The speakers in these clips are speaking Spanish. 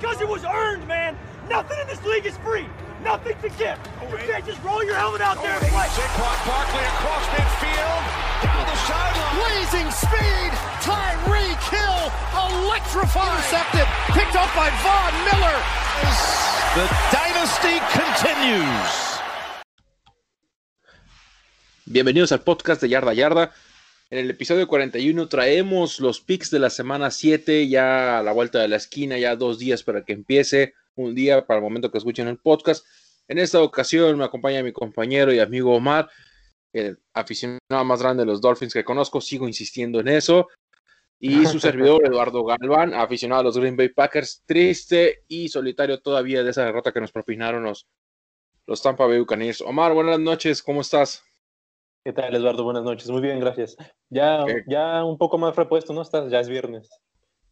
because it was earned, man. Nothing in this league is free. Nothing to give. Oh, you can't just roll your helmet out there and oh, play. Saquon Barkley across midfield, down the sideline. Blazing speed. Tyreek Hill electrifying. Intercepted. Picked up by Von Miller. The dynasty continues. Bienvenidos al podcast de Yarda Yarda. En el episodio 41 traemos los picks de la semana 7, ya a la vuelta de la esquina, ya dos días para que empiece, un día para el momento que escuchen el podcast. En esta ocasión me acompaña mi compañero y amigo Omar, el aficionado más grande de los Dolphins que conozco, sigo insistiendo en eso. Y su servidor Eduardo Galván, aficionado a los Green Bay Packers, triste y solitario todavía de esa derrota que nos propinaron los, los Tampa Bay Buccaneers. Omar, buenas noches, ¿cómo estás? ¿Qué tal, Eduardo? Buenas noches. Muy bien, gracias. Ya, ¿Qué? ya un poco más repuesto, ¿no? Estás, ya es viernes.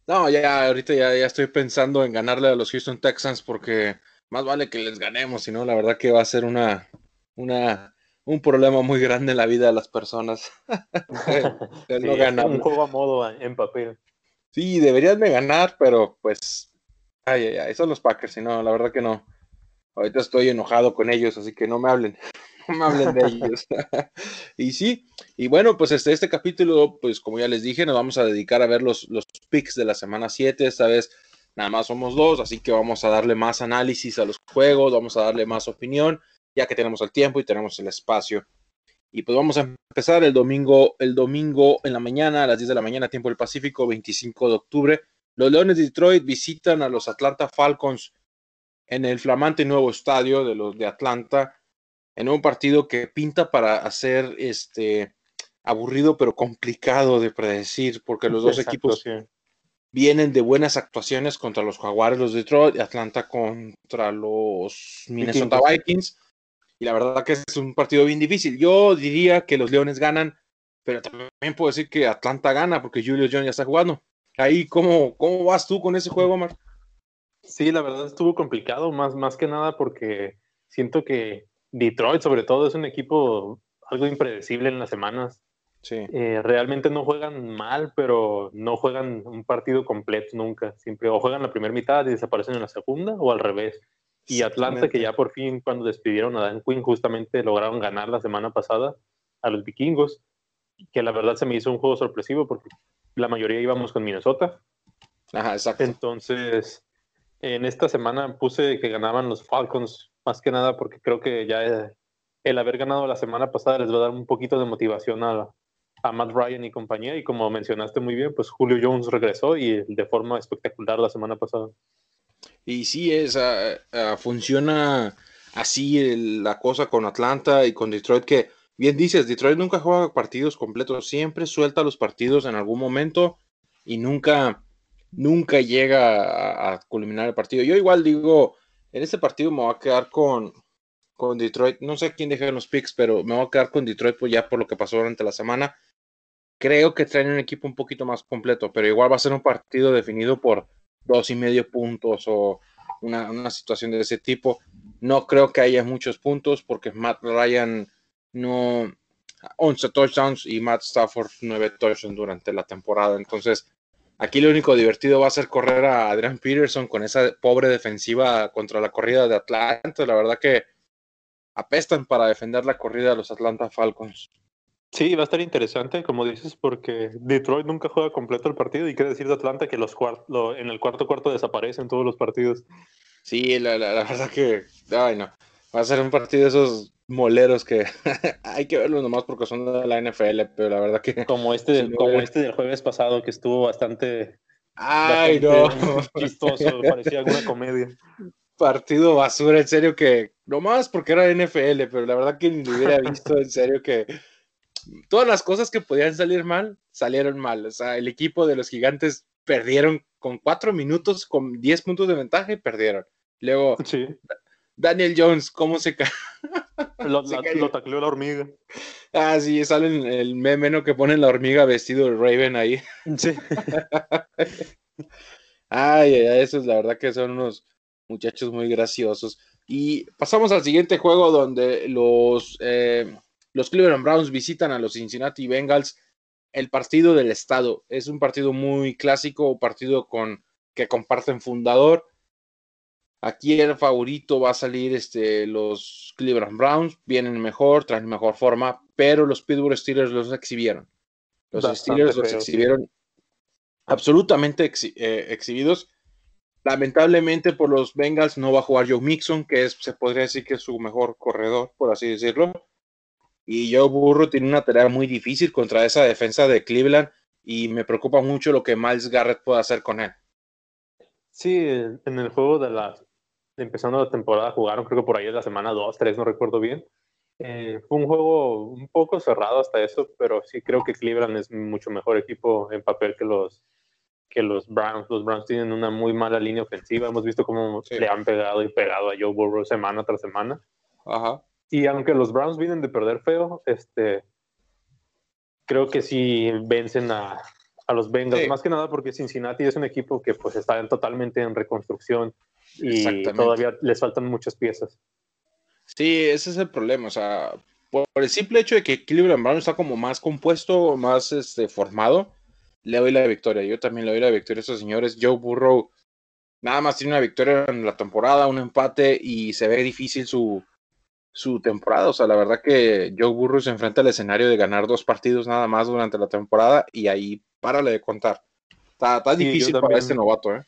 No, ya ahorita ya, ya estoy pensando en ganarle a los Houston Texans porque más vale que les ganemos, si no, la verdad que va a ser una, una, un problema muy grande en la vida de las personas. Sí, no ganar. un juego a modo en papel. Sí, deberían de ganar, pero pues, ay, ay, ay, son los Packers, si no, la verdad que no. Ahorita estoy enojado con ellos, así que no me hablen, me hablen y sí, y bueno, pues este, este capítulo, pues como ya les dije, nos vamos a dedicar a ver los, los picks de la semana 7, esta vez nada más somos dos, así que vamos a darle más análisis a los juegos, vamos a darle más opinión, ya que tenemos el tiempo y tenemos el espacio. Y pues vamos a empezar el domingo, el domingo en la mañana, a las 10 de la mañana, tiempo del Pacífico, 25 de octubre. Los Leones de Detroit visitan a los Atlanta Falcons en el flamante nuevo estadio de los de Atlanta, en un partido que pinta para hacer este aburrido pero complicado de predecir, porque los dos Exacto, equipos sí. vienen de buenas actuaciones contra los Jaguares, los de Detroit, Atlanta contra los Minnesota. Vikings. Y la verdad que es un partido bien difícil. Yo diría que los Leones ganan, pero también puedo decir que Atlanta gana porque Julio Jones ya está jugando. Ahí, ¿cómo, cómo vas tú con ese juego, Mar? Sí, la verdad estuvo complicado, más, más que nada porque siento que Detroit, sobre todo, es un equipo algo impredecible en las semanas. Sí. Eh, realmente no juegan mal, pero no juegan un partido completo nunca. Siempre o juegan la primera mitad y desaparecen en la segunda, o al revés. Y Atlanta, que ya por fin, cuando despidieron a Dan Quinn, justamente lograron ganar la semana pasada a los vikingos, que la verdad se me hizo un juego sorpresivo porque la mayoría íbamos con Minnesota. Ajá, exacto. Entonces, en esta semana puse que ganaban los Falcons, más que nada porque creo que ya eh, el haber ganado la semana pasada les va a dar un poquito de motivación a, a Matt Ryan y compañía. Y como mencionaste muy bien, pues Julio Jones regresó y de forma espectacular la semana pasada. Y sí, es, ah, ah, funciona así la cosa con Atlanta y con Detroit, que bien dices, Detroit nunca juega partidos completos, siempre suelta los partidos en algún momento y nunca, nunca llega a, a culminar el partido. Yo igual digo, en este partido me voy a quedar con, con Detroit, no sé quién deja en los picks, pero me voy a quedar con Detroit pues ya por lo que pasó durante la semana. Creo que traen un equipo un poquito más completo, pero igual va a ser un partido definido por dos y medio puntos o una, una situación de ese tipo. No creo que haya muchos puntos porque Matt Ryan no 11 touchdowns y Matt Stafford 9 touchdowns durante la temporada. Entonces, aquí lo único divertido va a ser correr a Adrian Peterson con esa pobre defensiva contra la corrida de Atlanta. La verdad que apestan para defender la corrida de los Atlanta Falcons. Sí, va a estar interesante, como dices, porque Detroit nunca juega completo el partido y quiere decir de Atlanta que los lo- en el cuarto cuarto desaparecen todos los partidos. Sí, la, la- la verdad que, ay no, va a ser un partido de esos moleros que hay que verlos nomás porque son de la NFL, pero la verdad que, Como este, del, como este del jueves pasado, que estuvo bastante, ay no, chistoso, parecía alguna comedia. partido basura, en serio que, nomás porque era NFL, pero la verdad que ni lo hubiera visto, en serio que todas las cosas que podían salir mal, salieron mal, o sea, el equipo de los gigantes perdieron con cuatro minutos, con 10 puntos de ventaja y perdieron. Luego, Sí, Daniel Jones, ¿cómo se cae? lo, Se la- cayó. lo tacleó la hormiga. Ah, sí, sale el meme, ¿no? Que ponen la hormiga vestido de Raven ahí. Sí. Ay, ay, ay, esos la verdad que son unos muchachos muy graciosos. Y pasamos al siguiente juego donde los, eh, los Cleveland Browns visitan a los Cincinnati Bengals. El partido del estado es un partido muy clásico, partido con que comparten fundador. Aquí el favorito va a salir este, los Cleveland Browns, vienen mejor, traen mejor forma, pero los Pittsburgh Steelers los exhibieron. Los Steelers los exhibieron absolutamente eh, exhibidos. Lamentablemente por los Bengals no va a jugar Joe Mixon, que es, se podría decir que es su mejor corredor, por así decirlo. Y Joe Burro tiene una tarea muy difícil contra esa defensa de Cleveland y me preocupa mucho lo que Miles Garrett pueda hacer con él. Sí, en el juego de la empezando la temporada jugaron, creo que por ahí es la semana 2, 3, no recuerdo bien. Eh, fue un juego un poco cerrado hasta eso, pero sí creo que Cleveland es mucho mejor equipo en papel que los, que los Browns. Los Browns tienen una muy mala línea ofensiva. Hemos visto cómo le han pegado y pegado a Joe Burrow semana tras semana. Ajá. Y aunque los Browns vienen de perder feo, este, creo que sí vencen a, a los Bengals. Más que nada porque Cincinnati es un equipo que pues está totalmente en reconstrucción y todavía les faltan muchas piezas. Sí, ese es el problema. O sea, por el simple hecho de que Cleveland Brown está como más compuesto, más este, formado, le doy la victoria. Yo también le doy la victoria a esos señores. Joe Burrow nada más tiene una victoria en la temporada, un empate y se ve difícil su, su temporada. O sea, la verdad que Joe Burrow se enfrenta al escenario de ganar dos partidos nada más durante la temporada y ahí párale de contar. Está, está difícil para este novato, ¿eh?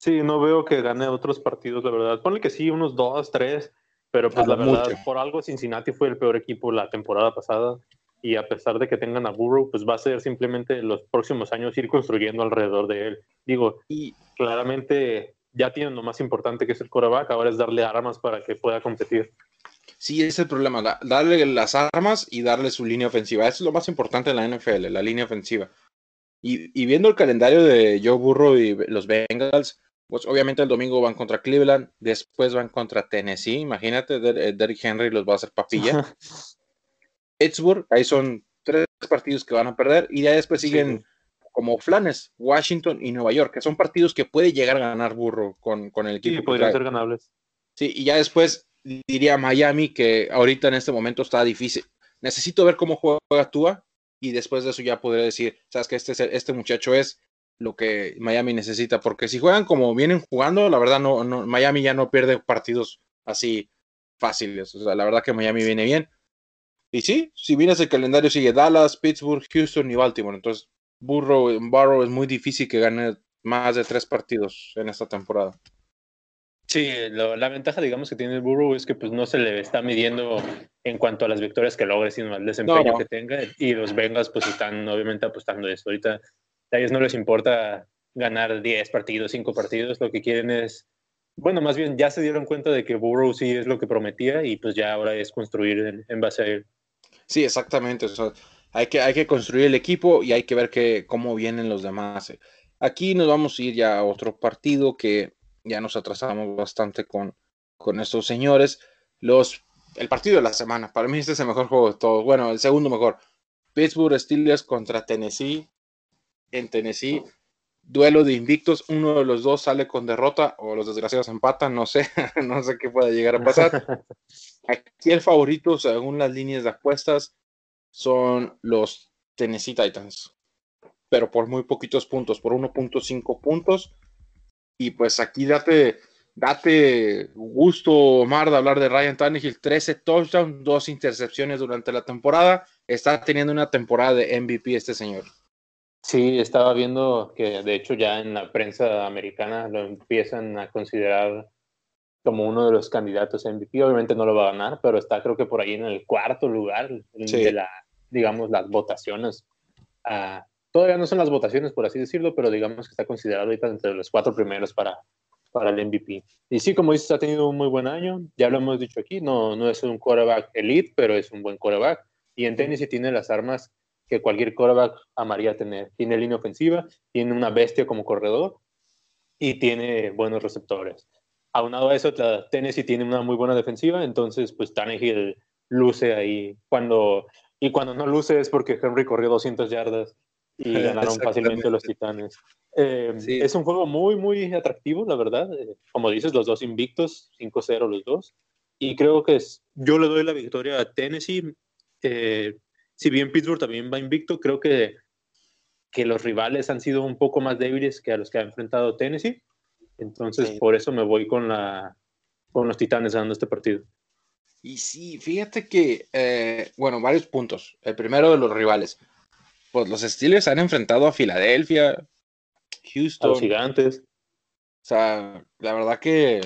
Sí, no veo que gane otros partidos, la verdad. Ponle que sí, unos dos, tres, pero pues la verdad, por algo Cincinnati fue el peor equipo la temporada pasada y a pesar de que tengan a Burrow, pues va a ser simplemente los próximos años ir construyendo alrededor de él. Digo, y claramente ya tienen lo más importante que es el coreback, ahora es darle armas para que pueda competir. Sí, ese es el problema, darle las armas y darle su línea ofensiva. Eso es lo más importante en la NFL, la línea ofensiva. Y, y viendo el calendario de Joe Burrow y los Bengals, pues obviamente el domingo van contra Cleveland, después van contra Tennessee, imagínate, eh, Derrick Henry los va a hacer papilla. Pittsburgh, ahí son tres partidos que van a perder, y ya después siguen como flanes, Washington y Nueva York, que son partidos que puede llegar a ganar Burro con, con el equipo. Sí, podrían ser ganables. Sí, y ya después diría Miami, que ahorita en este momento está difícil. Necesito ver cómo juega Tua, y después de eso ya podré decir, sabes que este, este muchacho es lo que Miami necesita, porque si juegan como vienen jugando, la verdad no, no Miami ya no pierde partidos así fáciles. O sea, la verdad que Miami viene bien. Y sí, si vienes el calendario sigue Dallas, Pittsburgh, Houston y Baltimore. Entonces, Burrow, Burrow es muy difícil que gane más de tres partidos en esta temporada. Sí, la ventaja, digamos, que tiene el Burrow es que pues no se le está midiendo en cuanto a las victorias que logre, sino al desempeño que tenga. Y los Bengals pues están obviamente apostando esto. Ahorita a ellos no les importa ganar 10 partidos, 5 partidos, lo que quieren es, bueno, más bien ya se dieron cuenta de que Burrow sí es lo que prometía y pues ya ahora es construir en, base a él. Sí, exactamente. hay, que, hay que construir el equipo y hay que ver que, cómo vienen los demás. Aquí nos vamos a ir ya a otro partido que ya nos atrasamos bastante con, con estos señores. Los, el partido de la semana, para mí este es el mejor juego de todos. Bueno, el segundo mejor. Pittsburgh Steelers contra Tennessee en Tennessee. Duelo de invictos, uno de los dos sale con derrota o los desgraciados empatan, no sé, no sé qué pueda llegar a pasar. Aquí el favorito, según las líneas de apuestas, son los Tennessee Titans, pero por muy poquitos puntos, por 1.5 puntos. Y pues aquí date, date gusto, Omar, de hablar de Ryan Tannehill, 13 touchdowns, dos intercepciones durante la temporada. Está teniendo una temporada de MVP este señor. Sí, estaba viendo que de hecho ya en la prensa americana lo empiezan a considerar como uno de los candidatos a MVP. Obviamente no lo va a ganar, pero está creo que por ahí en el cuarto lugar de la, digamos, las votaciones. Ah, todavía no son las votaciones, por así decirlo, pero digamos que está considerado ahorita entre los cuatro primeros para, para el MVP. Y sí, como dices, ha tenido un muy buen año. Ya lo hemos dicho aquí, no, no es un quarterback elite, pero es un buen quarterback. Y en tenis sí tiene las armas que cualquier quarterback amaría tener. Tiene línea ofensiva, tiene una bestia como corredor y tiene buenos receptores. Aunado a eso, Tennessee tiene una muy buena defensiva, entonces pues Tannehill luce ahí. Cuando, y cuando no luce es porque Henry corrió 200 yardas y ganaron fácilmente los Titanes. Eh, es un juego muy, muy atractivo, la verdad. Eh, como dices, los dos invictos, 5-0 los dos. Y creo que es, yo le doy la victoria a Tennessee. Eh, si bien Pittsburgh también va invicto, creo que, que los rivales han sido un poco más débiles que a los que ha enfrentado Tennessee. Entonces, Sí. por eso me voy con, la, con los Titanes ganando este partido. Y sí, fíjate que, eh, bueno, varios puntos. El primero de los rivales. Pues los Steelers han enfrentado a Filadelfia, A Houston. los gigantes. O sea, la verdad que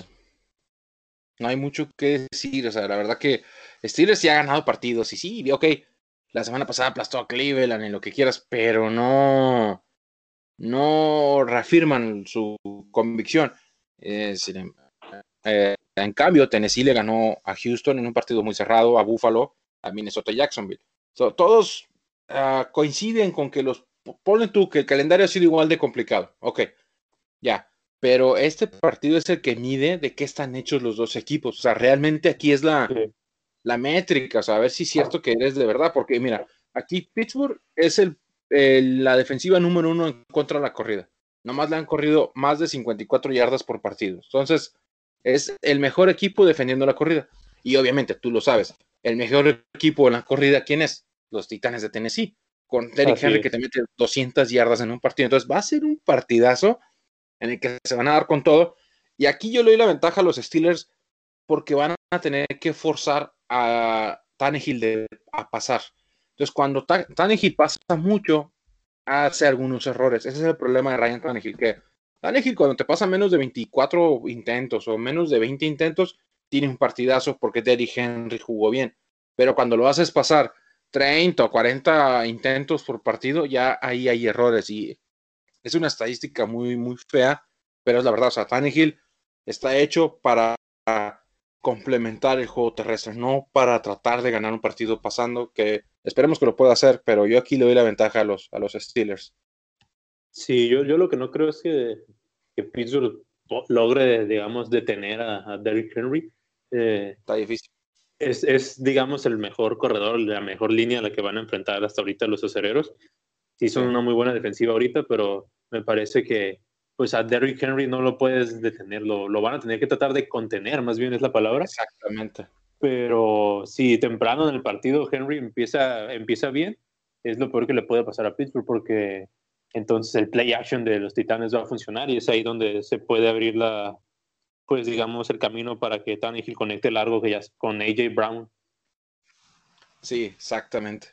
no hay mucho que decir. O sea, la verdad que Steelers sí ha ganado partidos. Y sí, ok, la semana pasada aplastó a Cleveland y lo que quieras, pero no, no reafirman su convicción. Eh, en cambio, Tennessee le ganó a Houston en un partido muy cerrado, a Buffalo, a Minnesota y Jacksonville. So, todos ah, coinciden con que los. Ponen tú que el calendario ha sido igual de complicado. Ok, ya. Pero este partido es el que mide de qué están hechos los dos equipos. O sea, realmente aquí es la. La métrica, o sea, a ver si es cierto que eres de verdad. Porque mira, aquí Pittsburgh es el, el- la defensiva número uno en contra de la corrida. Nomás le han corrido más de 54 yardas por partido. Entonces, es el mejor equipo defendiendo la corrida. Y obviamente, tú lo sabes, el mejor equipo en la corrida, ¿quién es? Los Titanes de Tennessee. Con Derrick Henry es. que te mete 200 yardas en un partido. Entonces, va a ser un partidazo en el que se van a dar con todo. Y aquí yo le doy la ventaja a los Steelers porque van a tener que forzar a Tannehill de, a pasar. Entonces, cuando Ta- Tannehill pasa mucho, hace algunos errores. Ese es el problema de Ryan Tannehill, que Tannehill cuando te pasa menos de 24 intentos o menos de 20 intentos, tiene un partidazo porque Derrick Henry jugó bien. Pero cuando lo haces pasar 30 o 40 intentos por partido, ya ahí hay errores y es una estadística muy, muy fea, pero es la verdad. O sea, Tannehill está hecho para complementar el juego terrestre, no para tratar de ganar un partido pasando, que esperemos que lo pueda hacer, pero yo aquí le doy la ventaja a los, a los Steelers. Sí, yo, yo lo que no creo es que, que Pittsburgh logre, digamos, detener a, a Derrick Henry. Eh, Está difícil. es, es, digamos, el mejor corredor, la mejor línea a la que van a enfrentar hasta ahorita los acereros. Sí, son una muy buena defensiva ahorita, pero me parece que pues a Derrick Henry no lo puedes detener, lo, lo van a tener que tratar de contener, más bien es la palabra. Exactamente. Pero si temprano en el partido Henry empieza, empieza bien, es lo peor que le puede pasar a Pittsburgh porque entonces el play action de los Titanes va a funcionar y es ahí donde se puede abrir la, pues digamos, el camino para que Tannehill conecte largo que ya con AJ Brown. Sí, exactamente.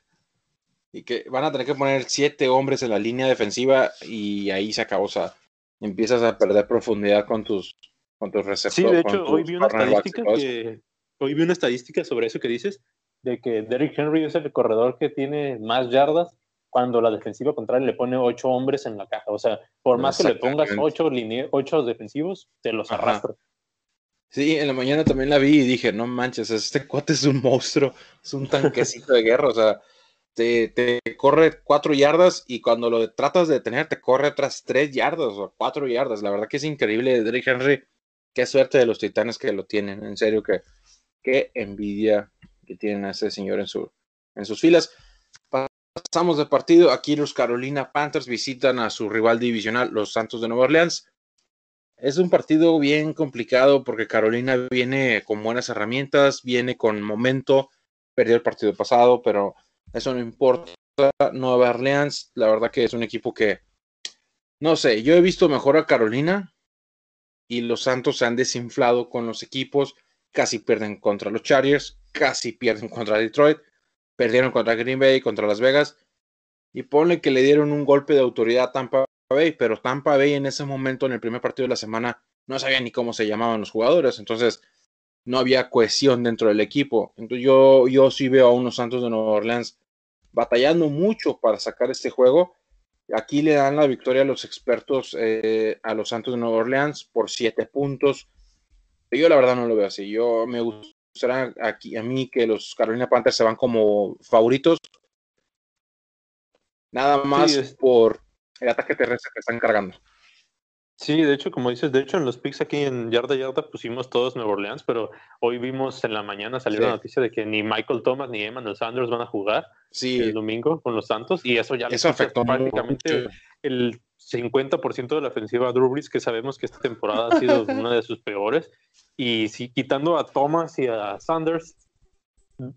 Y que van a tener que poner siete hombres en la línea defensiva y ahí se acabó. O sea, empiezas a perder profundidad con tus, con tus receptores. Sí, de hecho, hoy vi una estadística que hoy vi una estadística sobre eso que dices de que Derrick Henry es el corredor que tiene más yardas cuando la defensiva contraria le pone ocho hombres en la caja. O sea, por más que le pongas ocho, line- ocho defensivos, te los Ajá. arrastra. Sí, en la mañana también la vi y dije, no manches, este cuate es un monstruo, es un tanquecito de guerra, o sea, te, corre cuatro yardas y cuando lo tratas de detener te corre otras tres yardas o cuatro yardas. La verdad que es increíble, Derrick Henry, qué suerte de los titanes que lo tienen, en serio que qué envidia que tienen a ese señor en, su, en sus filas. Pasamos de partido, aquí los Carolina Panthers visitan a su rival divisional, los Santos de Nueva Orleans. Es un partido bien complicado porque Carolina viene con buenas herramientas, viene con momento, perdió el partido pasado, pero eso no importa. Nueva Orleans, la verdad que es un equipo que, no sé, yo he visto mejor a Carolina y los Santos se han desinflado con los equipos, casi pierden contra los Chargers, casi pierden contra Detroit, perdieron contra Green Bay, contra Las Vegas, y ponle que le dieron un golpe de autoridad a Tampa Bay, pero Tampa Bay en ese momento, en el primer partido de la semana, no sabía ni cómo se llamaban los jugadores, entonces no había cohesión dentro del equipo. Entonces yo, yo sí veo a unos Santos de Nueva Orleans batallando mucho para sacar este juego. Aquí le dan la victoria a los expertos, eh, a los Santos de Nueva Orleans por siete puntos. Yo la verdad no lo veo así. Yo me gustaría aquí a mí que los Carolina Panthers se van como favoritos. Nada más por el ataque terrestre que están cargando. Sí, de hecho, como dices, de hecho en los picks aquí en Yarda Yarda pusimos todos Nueva Orleans, pero hoy vimos en la mañana salió Sí. la noticia de que ni Michael Thomas ni Emmanuel Sanders van a jugar el domingo con los Santos y eso ya eso afectó prácticamente mucho. el 50% de la ofensiva a Drew Brees, que sabemos que esta temporada ha sido una de sus peores. Y si quitando a Thomas y a Sanders,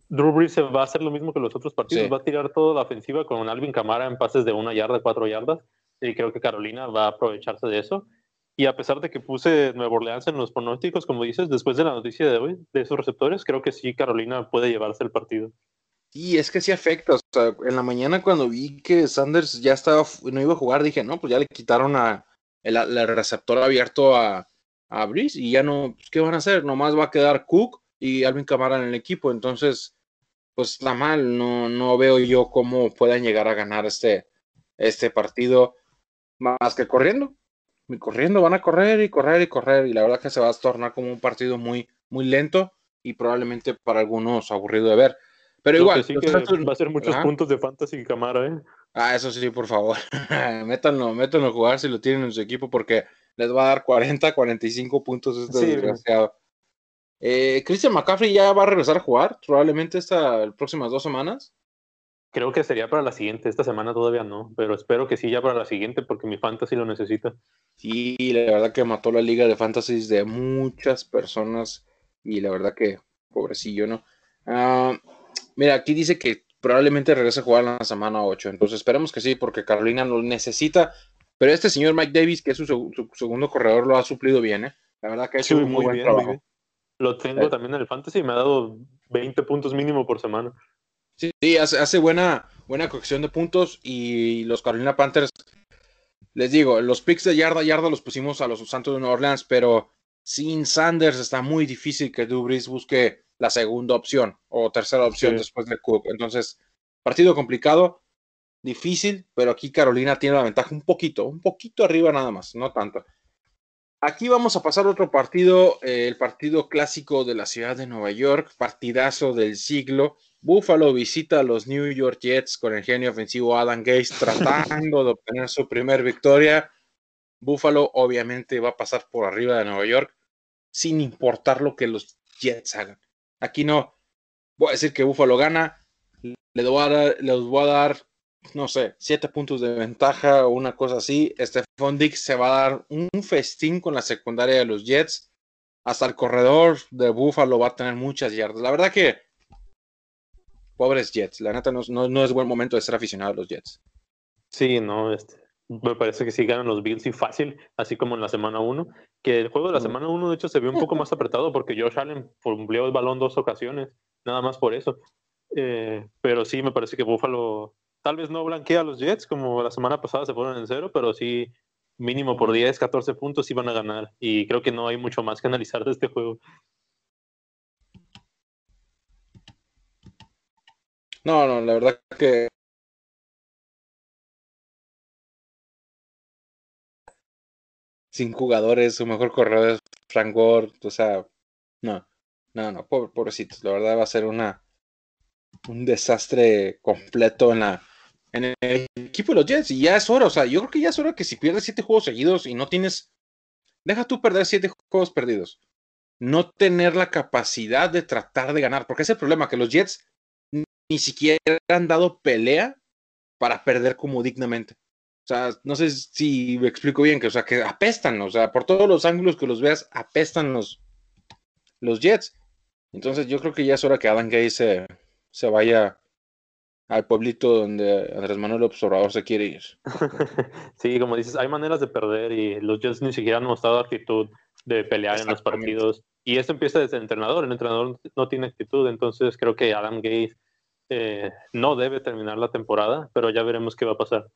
Drew Brees se va a hacer lo mismo que los otros partidos. Sí. Va a tirar toda la ofensiva con Alvin Kamara en pases de una yarda, cuatro yardas. Y creo que Carolina va a aprovecharse de eso. Y a pesar de que puse Nueva Orleans en los pronósticos, como dices, después de la noticia de hoy, de esos receptores, creo que sí, Carolina puede llevarse el partido. Y es que sí afecta. O sea, en la mañana cuando vi que Sanders ya estaba, no iba a jugar, dije, no, pues ya le quitaron a el, receptor abierto a, a Brice y ya no, pues, ¿qué van a hacer? Nomás va a quedar Cook y Alvin Camara en el equipo. Entonces, pues está mal. No, no veo yo cómo puedan llegar a ganar este, este partido más que corriendo. Y corriendo, van a correr y correr y correr. Y la verdad que se va a tornar como un partido muy, muy lento y probablemente para algunos aburrido de ver. Pero igual. va a ser muchos puntos de fantasy en cámara, ¿eh? Ah, eso sí, por favor. métanlo, métanlo a jugar si lo tienen en su equipo porque les va a dar 40, 45 puntos este desgraciado. Eh, Christian McCaffrey ya va a regresar a jugar, probablemente estas próximas dos semanas. Creo que sería para la siguiente, esta semana todavía no, pero espero que sí ya para la siguiente porque mi fantasy lo necesita. Sí, la verdad que mató la liga de fantasy de muchas personas y la verdad que pobrecillo, ¿no? Ah, Mira, aquí dice que probablemente regrese a jugar en la semana 8. Entonces esperemos que sí, porque Carolina lo necesita. Pero este señor Mike Davis, que es su, segundo corredor, lo ha suplido bien, ¿eh? La verdad que ha hecho muy, buen trabajo. Lo tengo eh. también en el fantasy y me ha dado 20 puntos mínimo por semana. Sí, sí hace, hace buena, buena colección de puntos y los Carolina Panthers, les digo, los picks de yarda yarda los pusimos a los Santos de Nueva Orleans, pero sin Sanders está muy difícil que Dubris busque la segunda opción o tercera opción después de Cook. Entonces, partido complicado, difícil, pero aquí Carolina tiene la ventaja un poquito, un poquito arriba nada más, no tanto. Aquí vamos a pasar otro partido, eh, el partido clásico de la ciudad de Nueva York, partidazo del siglo. Buffalo visita a los New York Jets con el genio ofensivo Adam Gates tratando de obtener su primer victoria. Buffalo obviamente va a pasar por arriba de Nueva York sin importar lo que los Jets hagan. Aquí no. Voy a decir que Buffalo gana. Le voy a dar, les voy a dar no sé, siete puntos de ventaja o una cosa así. Stephon Dix se va a dar un festín con la secundaria de los Jets. Hasta el corredor de Buffalo va a tener muchas yardas. La verdad que, pobres Jets, la neta no, no, es buen momento de ser aficionado a los Jets. Sí, no, este, me parece que sí ganan los Bills y fácil, así como en la semana 1. Que el juego de la semana 1, de hecho, se vio un poco más apretado porque Josh Allen cumplió el balón dos ocasiones, nada más por eso. Eh, pero sí, me parece que Buffalo tal vez no blanquea a los Jets como la semana pasada se fueron en cero, pero sí, mínimo por 10, 14 puntos iban a ganar. Y creo que no hay mucho más que analizar de este juego. No, no, la verdad que sin jugadores, su mejor corredor es Frank Gore, o sea, no, no, no, pobrecitos, la verdad va a ser una un desastre completo en la en el equipo de los Jets y ya es hora, o sea, yo creo que ya es hora que si pierdes siete juegos seguidos y no tienes, deja tú perder siete juegos perdidos, no tener la capacidad de tratar de ganar, porque es el problema que los Jets ni siquiera han dado pelea para perder como dignamente. O sea, no sé si me explico bien, que, o sea, que apestan, o sea, por todos los ángulos que los veas, apestan los, los Jets. Entonces yo creo que ya es hora que Adam Gay se, se vaya al pueblito donde Andrés Manuel Observador se quiere ir. sí, como dices, hay maneras de perder y los Jets ni siquiera han mostrado actitud de pelear en los partidos. Y esto empieza desde el entrenador, el entrenador no tiene actitud, entonces creo que Adam Gates eh, no debe terminar la temporada, pero ya veremos qué va a pasar.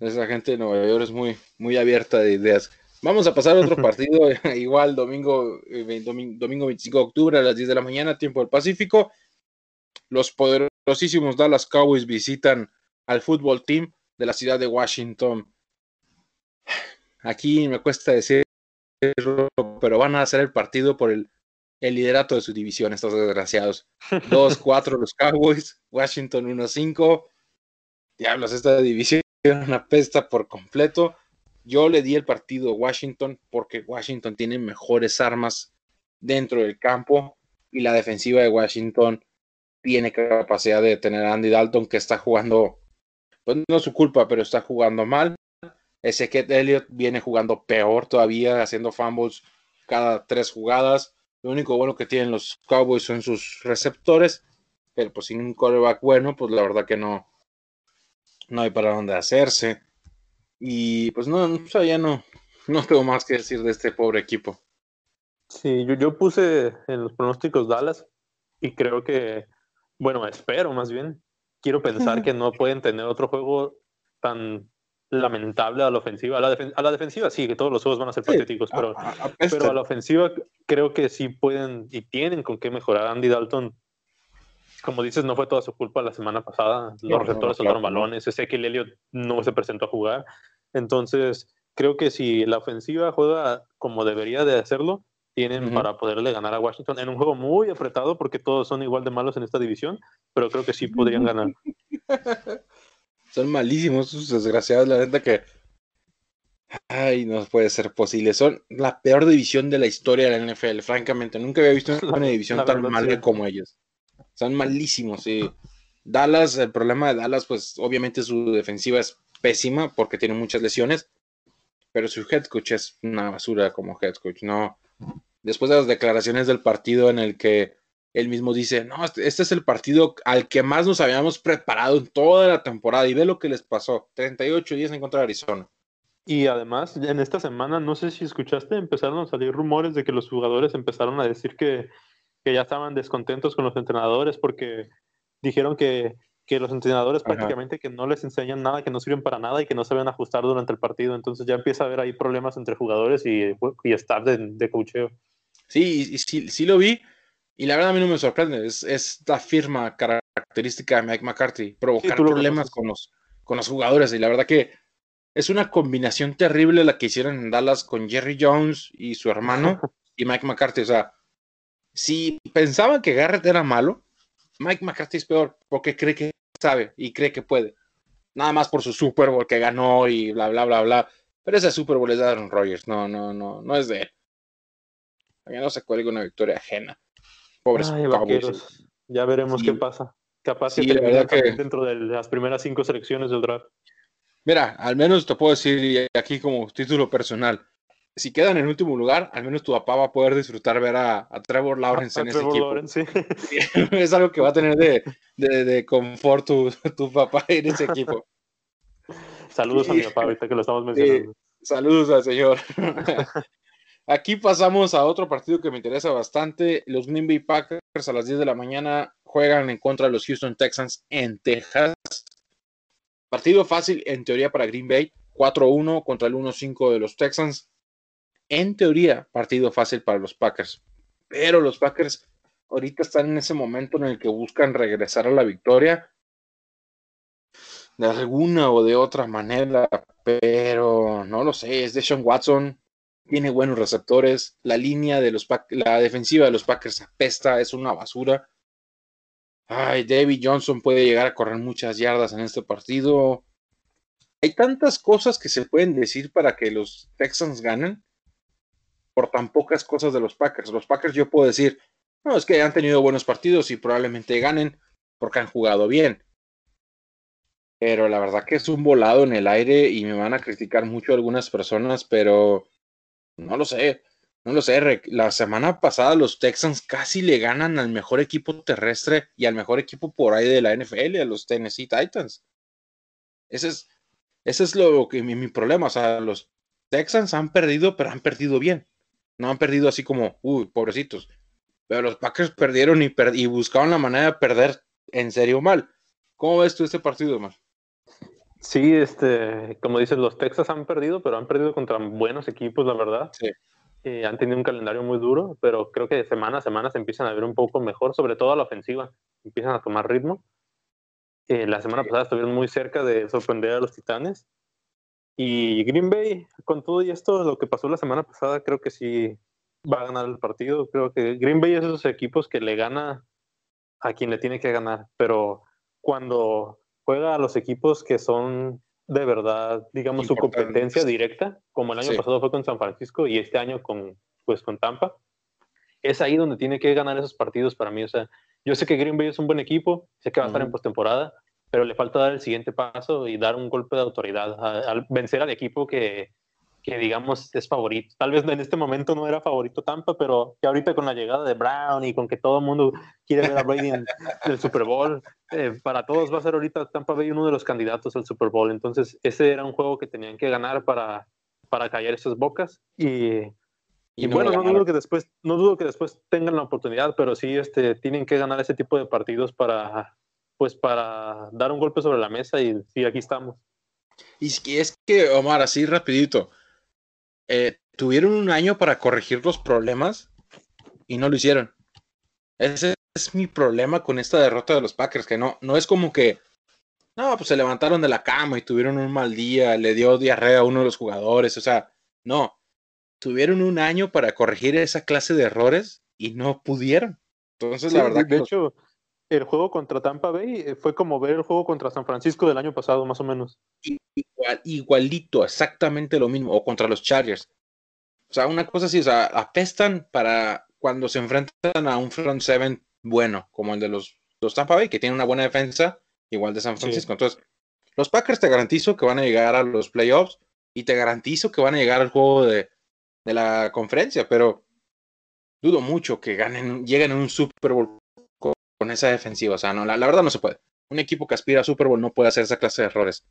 Esa gente de Nueva York es muy, muy abierta de ideas. Vamos a pasar a otro partido, igual domingo, eh, domingo, 25 de octubre a las 10 de la mañana, tiempo del Pacífico. Los poderosísimos Dallas Cowboys visitan al fútbol team de la ciudad de Washington. Aquí me cuesta decirlo, pero van a hacer el partido por el, el liderato de su división, estos desgraciados. 2-4 los Cowboys, Washington 1-5. Diablos, esta división una pesta por completo. Yo le di el partido a Washington porque Washington tiene mejores armas dentro del campo y la defensiva de Washington tiene capacidad de tener a Andy Dalton que está jugando, pues no es su culpa, pero está jugando mal. Ese Kate Elliott viene jugando peor todavía, haciendo fumbles cada tres jugadas. Lo único bueno que tienen los Cowboys son sus receptores, pero pues sin un quarterback bueno, pues la verdad que no, no hay para dónde hacerse. Y pues no, o sea, ya no, no tengo más que decir de este pobre equipo. Sí, yo, yo puse en los pronósticos Dallas y creo que, bueno, espero más bien, quiero pensar que no pueden tener otro juego tan lamentable a la ofensiva. A la, defensiva sí, que todos los juegos van a ser patéticos, pero, pero a la ofensiva creo que sí pueden y tienen con qué mejorar. Andy Dalton, como dices, no fue toda su culpa la semana pasada. Los receptores soltaron balones, ese que Elliott no se presentó a jugar. Entonces, creo que si la ofensiva juega como debería de hacerlo, tienen para poderle ganar a Washington en un juego muy apretado porque todos son igual de malos en esta división, pero creo que sí podrían ganar. Son malísimos sus desgraciados, la neta que. Ay, no puede ser posible. Son la peor división de la historia de la NFL, francamente. Nunca había visto una división tan mala como ellos. Son malísimos, sí. Dallas, el problema de Dallas, pues obviamente su defensiva es pésima porque tiene muchas lesiones, pero su head coach es una basura como head coach. No, después de las declaraciones del partido en el que él mismo dice, no, este, este es el partido al que más nos habíamos preparado en toda la temporada y ve lo que les pasó, 38 días en contra de Arizona. Y además, en esta semana, no sé si escuchaste, empezaron a salir rumores de que los jugadores empezaron a decir que, ya estaban descontentos con los entrenadores porque dijeron que, los entrenadores prácticamente que no les enseñan nada, que no sirven para nada y que no saben ajustar durante el partido. Entonces ya empieza a haber ahí problemas entre jugadores y, y staff de, de coacheo. Sí, y, sí, sí lo vi. Y la verdad a mí no me sorprende, es, es la firma característica de Mike McCarthy, provocar problemas con los, con los jugadores. Y la verdad que es una combinación terrible la que hicieron en Dallas con Jerry Jones y su hermano y Mike McCarthy. O sea, si pensaban que Garrett era malo, Mike McCarthy es peor porque cree que sabe y cree que puede. Nada más por su Super Bowl que ganó y bla, bla, bla, bla. Pero ese Super Bowl es de Aaron Rodgers, no, no, no, no es de él. Que no se cuelgue una victoria ajena. Pobres Ya veremos qué pasa. Capaz que, dentro de las primeras cinco selecciones del draft. Mira, al menos te puedo decir aquí como título personal. Si quedan en último lugar, al menos tu papá va a poder disfrutar ver a, Trevor Lawrence en ese equipo. es algo que va a tener de, de, confort tu, tu, papá en ese equipo. Saludos a mi papá ahorita que lo estamos mencionando. saludos al señor. Aquí pasamos a otro partido que me interesa bastante. Los Green Bay Packers a las 10 de la mañana juegan en contra de los Houston Texans en Texas. Partido fácil en teoría para Green Bay. 4-1 contra el 1-5 de los Texans. En teoría, partido fácil para los Packers. Pero los Packers ahorita están en ese momento en el que buscan regresar a la victoria. De alguna o de otra manera. Pero no lo sé. Es de Watson tiene buenos receptores, la línea de los la defensiva de los Packers apesta, es una basura. Ay, David Johnson puede llegar a correr muchas yardas en este partido. Hay tantas cosas que se pueden decir para que los Texans ganen por tan pocas cosas de los Packers. Los Packers yo puedo decir, no, es que han tenido buenos partidos y probablemente ganen porque han jugado bien. Pero la verdad que es un volado en el aire y me van a criticar mucho algunas personas, pero no lo sé, no lo sé. La semana pasada los Texans casi le ganan al mejor equipo terrestre y al mejor equipo por ahí de la NFL, a los Tennessee Titans. Ese es, ese es lo que mi, mi problema. O sea, los Texans han perdido, pero han perdido bien. No han perdido así como, uy, pobrecitos. Pero los Packers perdieron y, y buscaban la manera de perder en serio mal. ¿Cómo ves tú este partido, man? Sí, este, como dices, los Texas han perdido, pero han perdido contra buenos equipos, la verdad. Sí. Eh, han tenido un calendario muy duro, pero creo que de semana a semana se empiezan a ver un poco mejor, sobre todo a la ofensiva. Empiezan a tomar ritmo. Eh, la semana pasada estuvieron muy cerca de sorprender a los Titanes. Y Green Bay, con todo y esto, lo que pasó la semana pasada, creo que sí va a ganar el partido. Creo que Green Bay es esos equipos que le gana a quien le tiene que ganar, pero cuando juega a los equipos que son de verdad, digamos, su competencia directa, como el año pasado fue con San Francisco y este año con, pues, con Tampa. Es ahí donde tiene que ganar esos partidos para mí. O sea, yo sé que Green Bay es un buen equipo, sé que va a estar en postemporada, pero le falta dar el siguiente paso y dar un golpe de autoridad, al vencer al equipo que, que digamos es favorito. Tal vez en este momento no era favorito Tampa, pero que ahorita con la llegada de Brown y con que todo el mundo quiere ver a Brady en el Super Bowl, eh, para todos va a ser ahorita Tampa Bay uno de los candidatos al Super Bowl. Entonces ese era un juego que tenían que ganar para, para callar esas bocas y, y, bueno, no dudo que después, no dudo que después tengan la oportunidad, pero sí este, tienen que ganar ese tipo de partidos para, pues para dar un golpe sobre la mesa y sí, aquí estamos. Y es que, Omar, así rapidito, eh, tuvieron un año para corregir los problemas y no lo hicieron. Ese es mi problema con esta derrota de los Packers, que no, no es como que, no, pues se levantaron de la cama y tuvieron un mal día, le dio diarrea a uno de los jugadores, o sea, no, tuvieron un año para corregir esa clase de errores y no pudieron. Entonces, la verdad de que... hecho, el juego contra Tampa Bay eh, fue como ver el juego contra San Francisco del año pasado, más o menos. Igual, igualito, exactamente lo mismo, o contra los Chargers. O sea, una cosa así, o sea, apestan para cuando se enfrentan a un front seven bueno, como el de los, los Tampa Bay, que tiene una buena defensa, igual de San Francisco. Entonces, los Packers te garantizo que van a llegar a los playoffs y te garantizo que van a llegar al juego de, de la conferencia, pero dudo mucho que ganen, lleguen a un Super Bowl con esa defensiva. O sea, no, la, verdad no se puede. Un equipo que aspira a Super Bowl no puede hacer esa clase de errores.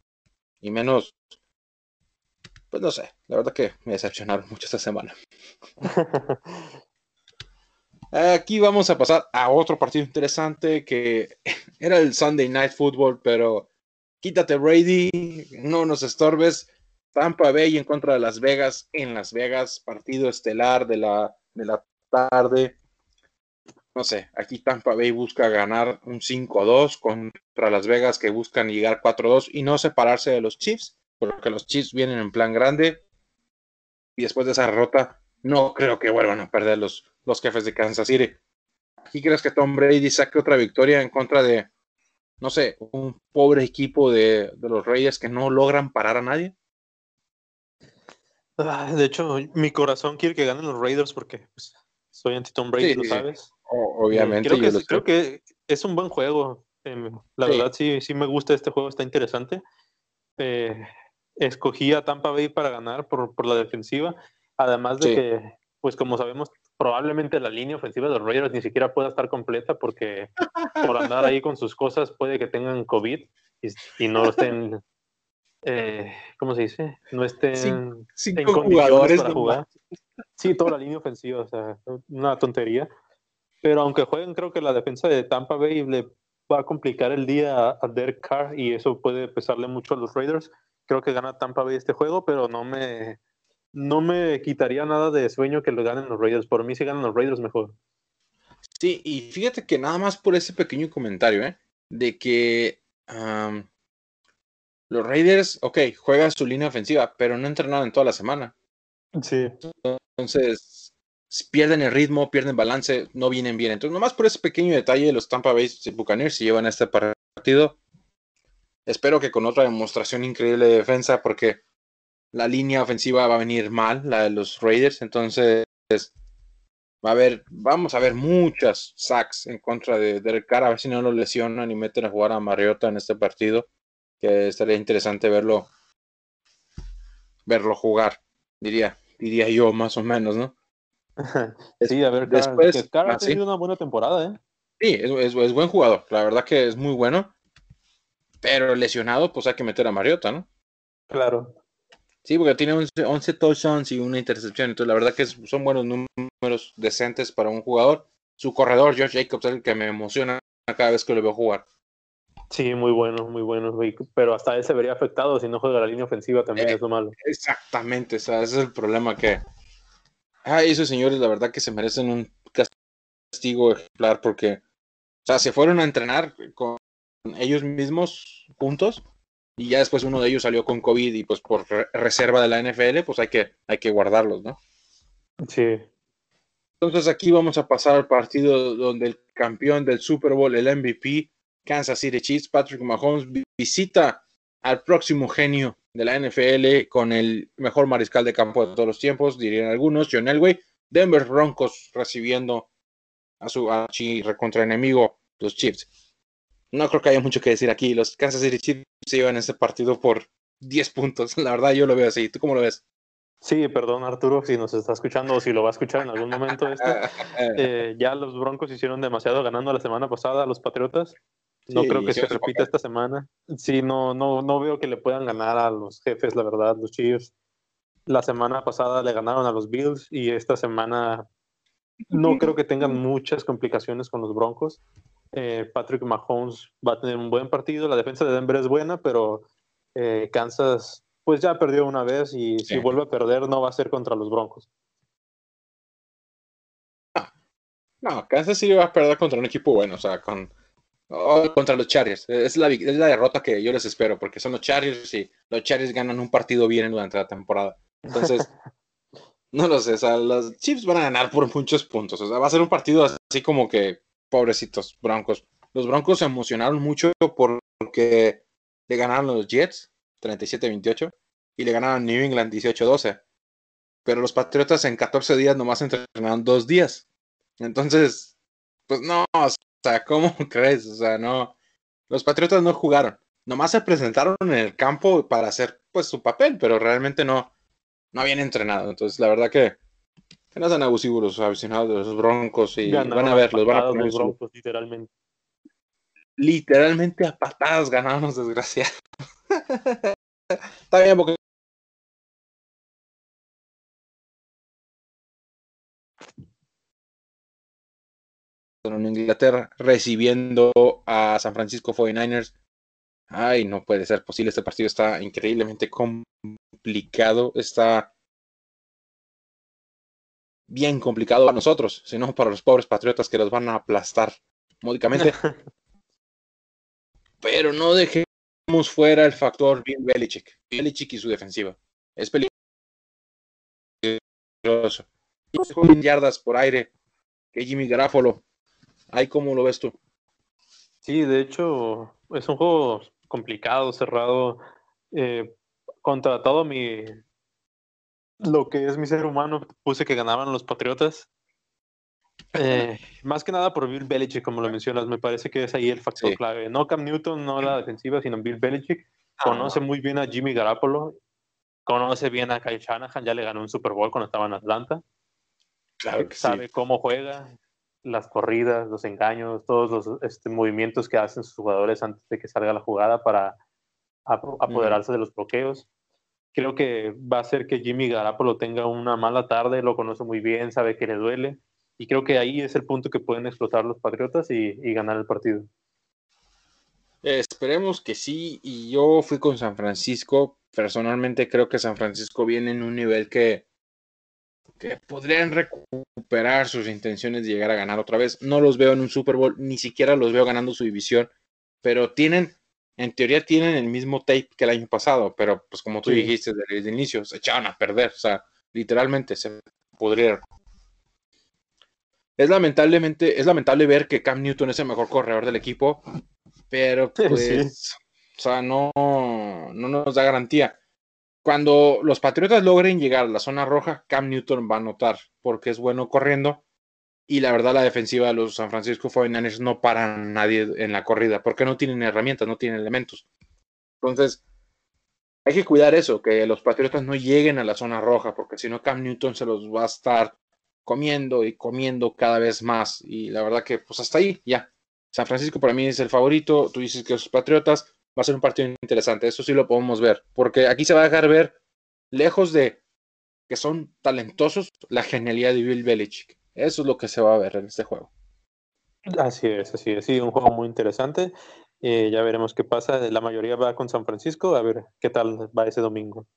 Y menos, pues no sé, la verdad que me decepcionaron mucho esta semana. Aquí vamos a pasar a otro partido interesante que era el Sunday Night Football, pero quítate Brady, no nos estorbes. Tampa Bay en contra de Las Vegas en Las Vegas, partido estelar de la, de la tarde no sé, aquí Tampa Bay busca ganar un 5-2 contra Las Vegas que buscan llegar 4-2 y no separarse de los Chiefs, porque los Chiefs vienen en plan grande y después de esa derrota no creo que vuelvan a perder los, los jefes de Kansas City. ¿Aquí crees que Tom Brady saque otra victoria en contra de, no sé, un pobre equipo de, los Reyes que no logran parar a nadie? Ah, de hecho, mi corazón quiere que ganen los Raiders porque pues, soy anti Tom Brady, lo sabes obviamente. Creo que, es un buen juego. Em, la verdad, sí, sí me gusta este juego, está interesante. Eh, escogí a Tampa Bay para ganar por, por la defensiva. Además de que, pues como sabemos, probablemente la línea ofensiva de los Raiders ni siquiera pueda estar completa porque por andar ahí con sus cosas puede que tengan COVID y, no estén, eh, ¿cómo se dice? No estén en jugadores para jugar. Sí, toda la línea ofensiva, o sea, una tontería. Pero aunque jueguen, creo que la defensa de Tampa Bay le va a complicar el día a Derek Carr y eso puede pesarle mucho a los Raiders. Creo que gana Tampa Bay este juego, pero no me, no me quitaría nada de sueño que lo ganen los Raiders. Por mí, si ganan los Raiders, mejor. Sí, y fíjate que nada más por ese pequeño comentario, ¿eh? De que los Raiders, ok, juegan su línea ofensiva, pero no entrenaron en toda la semana. Sí. Entonces, pierden el ritmo, pierden balance, no vienen bien. Entonces, nomás por ese pequeño detalle, los Tampa Bay Buccaneers se llevan a este partido. Espero que con otra demostración increíble de defensa, porque la línea ofensiva va a venir mal, la de los Raiders. Entonces, va a haber, vamos a ver muchas sacks en contra de Derek Carr, a ver si no lo lesionan y meten a jugar a Mariota en este partido, que estaría interesante verlo, verlo jugar, diría, diría yo más o menos, ¿no? sí, a ver, después. ha tenido una buena temporada, ¿eh? Sí, es, es, buen jugador. La verdad que es muy bueno. Pero lesionado, pues hay que meter a Mariota, ¿no? Claro. Sí, porque tiene 11, touchdowns y una intercepción. Entonces, la verdad que son buenos números decentes para un jugador. Su corredor, Josh Jacobs, es el que me emociona cada vez que lo veo jugar. Sí, muy bueno, muy bueno. Pero hasta él se vería afectado si no juega la línea ofensiva, también eh, es lo malo. Exactamente, o sea, ese es el problema que Ah, esos señores, la verdad que se merecen un castigo ejemplar porque, o sea, se fueron a entrenar con ellos mismos juntos y ya después uno de ellos salió con COVID y pues por reserva de la NFL, pues hay que, hay que guardarlos, ¿no? Sí. Entonces aquí vamos a pasar al partido donde el campeón del Super Bowl, el MVP, Kansas City Chiefs, Patrick Mahomes, visita al próximo genio de la NFL con el mejor mariscal de campo de todos los tiempos, dirían algunos, John Elway. Denver Broncos recibiendo a su contra enemigo, los Chiefs. No creo que haya mucho que decir aquí. Los Kansas City Chiefs se llevan ese partido por 10 puntos. La verdad, yo lo veo así. ¿Tú cómo lo ves? Sí, perdón Arturo si nos está escuchando o si lo va a escuchar en algún momento. Esto. Eh, ya los Broncos hicieron demasiado ganando la semana pasada a los Patriotas. No creo que se repita esta semana. Sí, no, no, no veo que le puedan ganar a los jefes, la verdad, los Chiefs. La semana pasada le ganaron a los Bills y esta semana no creo que tengan muchas complicaciones con los Broncos. Eh, Patrick Mahomes va a tener un buen partido. La defensa de Denver es buena, pero eh, Kansas pues ya perdió una vez y si vuelve a perder no va a ser contra los Broncos. No, Kansas sí va a perder contra un equipo bueno, o sea, con, contra los Chargers. Es la, es la derrota que yo les espero, porque son los Chargers y los Chargers ganan un partido bien durante la temporada. Entonces, no lo sé, o sea, los Chiefs van a ganar por muchos puntos. O sea, va a ser un partido así como que, pobrecitos Broncos. Los Broncos se emocionaron mucho porque le ganaron los Jets 37-28 y le ganaron New England 18-12. Pero los Patriotas en 14 días nomás entrenaron dos días. Entonces, pues no, o sea, ¿cómo crees? O sea, no. Los Patriotas no jugaron. Nomás se presentaron en el campo para hacer pues su papel, pero realmente no, no habían entrenado. Entonces, la verdad que, que no sean abusivos los aficionados de los Broncos y van a ver, los van a poner los broncos, literalmente. Literalmente a patadas ganamos, desgraciados. Está bien, porque en Inglaterra recibiendo a San Francisco 49ers. Ay, no puede ser posible. Este partido está increíblemente complicado. Está bien complicado para nosotros, sino para los pobres patriotas que los van a aplastar módicamente. Pero no dejemos fuera el factor Bill Belichick. Belichick y su defensiva. Es peligroso. yardas por aire que Jimmy Garafolo Ahí, ¿cómo lo ves tú? Sí, de hecho, es un juego complicado, cerrado. Eh, contra todo mi. Lo que es mi ser humano, puse que ganaban los Patriotas. Eh, más que nada por Bill Belichick, como lo mencionas, me parece que es ahí el factor clave. No Cam Newton, no la defensiva, sino Bill Belichick. Ah. Conoce muy bien a Jimmy Garapolo, conoce bien a Kyle Shanahan, ya le ganó un Super Bowl cuando estaba en Atlanta. Claro que sabe cómo juega, las corridas, los engaños, todos los este, movimientos que hacen sus jugadores antes de que salga la jugada para apoderarse de los bloqueos. Creo que va a hacer que Jimmy Garapolo tenga una mala tarde, lo conoce muy bien, sabe que le duele, y creo que ahí es el punto que pueden explotar los Patriotas y, y ganar el partido. Esperemos que sí, y yo fui con San Francisco. Personalmente creo que San Francisco viene en un nivel que, que podrían recuperar sus intenciones de llegar a ganar otra vez. No los veo en un Super Bowl, ni siquiera los veo ganando su división, pero tienen, en teoría tienen el mismo tape que el año pasado, pero pues como tú dijiste desde el inicio, se echaban a perder, o sea, literalmente se podrían. Es lamentablemente, es lamentable ver que Cam Newton es el mejor corredor del equipo, pero pues, o sea, no, no nos da garantía. Cuando los Patriotas logren llegar a la zona roja, Cam Newton va a notar porque es bueno corriendo. Y la verdad, la defensiva de los San Francisco 49ers no para nadie en la corrida porque no tienen herramientas, no tienen elementos. Entonces, hay que cuidar eso, que los Patriotas no lleguen a la zona roja porque si no, Cam Newton se los va a estar comiendo y comiendo cada vez más. Y la verdad que, pues hasta ahí, ya. San Francisco para mí es el favorito. Tú dices que los Patriotas va a ser un partido interesante. Eso sí lo podemos ver, porque aquí se va a dejar ver, lejos de que son talentosos, la genialidad de Bill Belichick. Eso es lo que se va a ver en este juego. Así es, así es. Sí, un juego muy interesante. Eh, ya veremos qué pasa. La mayoría va con San Francisco. A ver qué tal va ese domingo.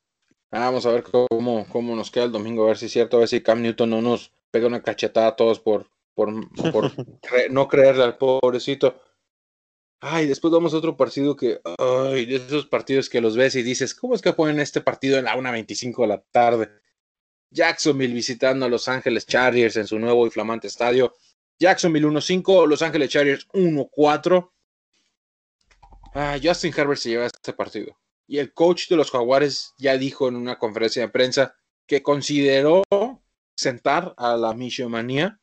Vamos a ver cómo, cómo nos queda el domingo, a ver si es cierto, a ver si Cam Newton no nos pega una cachetada a todos por, por, por no creerle al pobrecito. Ay, después vamos a otro partido que, ay, de esos partidos que los ves y dices, ¿cómo es que ponen este partido en la 1.25 de la tarde? Jacksonville visitando a Los Ángeles Chargers en su nuevo y flamante estadio. Jacksonville 1-5, Los Ángeles Chargers 1-4. Ah, Justin Herbert se lleva este partido. Y el coach de los Jaguares ya dijo en una conferencia de prensa que consideró sentar a la Manía,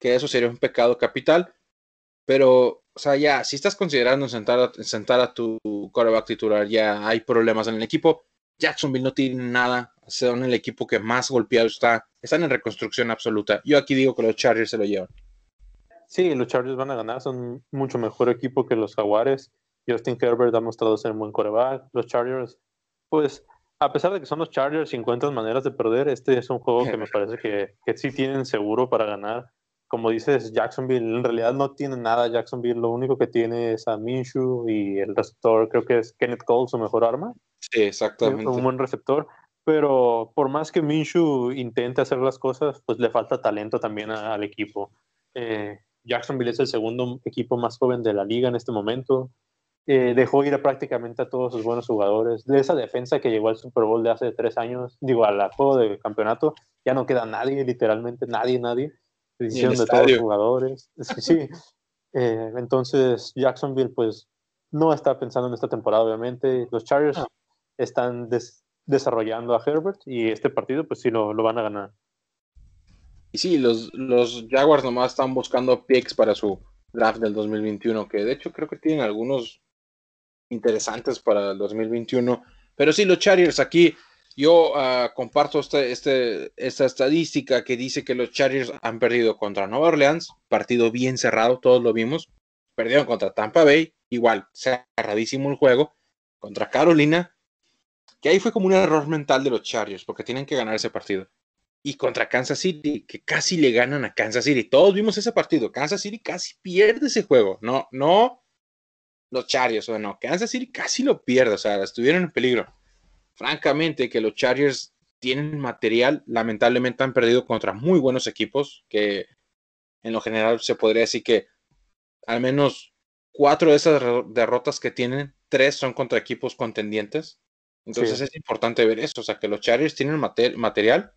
que eso sería un pecado capital, pero o sea, ya, si estás considerando sentar a, sentar a tu quarterback titular, ya hay problemas en el equipo. Jacksonville no tiene nada, son el equipo que más golpeado está, están en reconstrucción absoluta. Yo aquí digo que los Chargers se lo llevan. Sí, los Chargers van a ganar, son mucho mejor equipo que los Jaguares. Justin Herbert ha mostrado ser un buen quarterback. Los Chargers, pues, a pesar de que son los Chargers y encuentran maneras de perder, este es un juego que me parece que, que sí tienen seguro para ganar. Como dices, Jacksonville en realidad no tiene nada. Jacksonville lo único que tiene es a Minshew y el receptor, creo que es Kenneth Cole, su mejor arma. Sí, exactamente. Un buen receptor. Pero por más que Minshew intente hacer las cosas, pues le falta talento también al equipo. Eh, Jacksonville es el segundo equipo más joven de la liga en este momento. Eh, dejó ir a prácticamente a todos sus buenos jugadores. De esa defensa que llegó al Super Bowl de hace tres años, digo, al juego de campeonato, ya no queda nadie, literalmente nadie, nadie. Decisión de todos los jugadores. Sí, eh, entonces, Jacksonville, pues, no está pensando en esta temporada, obviamente. Los Chargers ah. están desarrollando a Herbert y este partido, pues sí, lo, lo van a ganar. Y sí, los, los Jaguars nomás están buscando picks para su draft del 2021, que de hecho creo que tienen algunos interesantes para el 2021. Pero sí, los Chargers aquí, yo uh, comparto este, este, esta estadística que dice que los Chargers han perdido contra Nueva Orleans, partido bien cerrado, todos lo vimos. Perdieron contra Tampa Bay, igual, cerradísimo el juego. Contra Carolina, que ahí fue como un error mental de los Chargers, porque tienen que ganar ese partido y contra Kansas City, que casi le ganan a Kansas City. Todos vimos ese partido. Kansas City casi pierde ese juego. No, no los Chargers, o no. Kansas City casi lo pierde, o sea, estuvieron en peligro. Francamente, que los Chargers tienen material, lamentablemente han perdido contra muy buenos equipos, que en lo general se podría decir que al menos cuatro de esas derrotas que tienen, tres son contra equipos contendientes. Entonces es importante ver eso, o sea, que los Chargers tienen material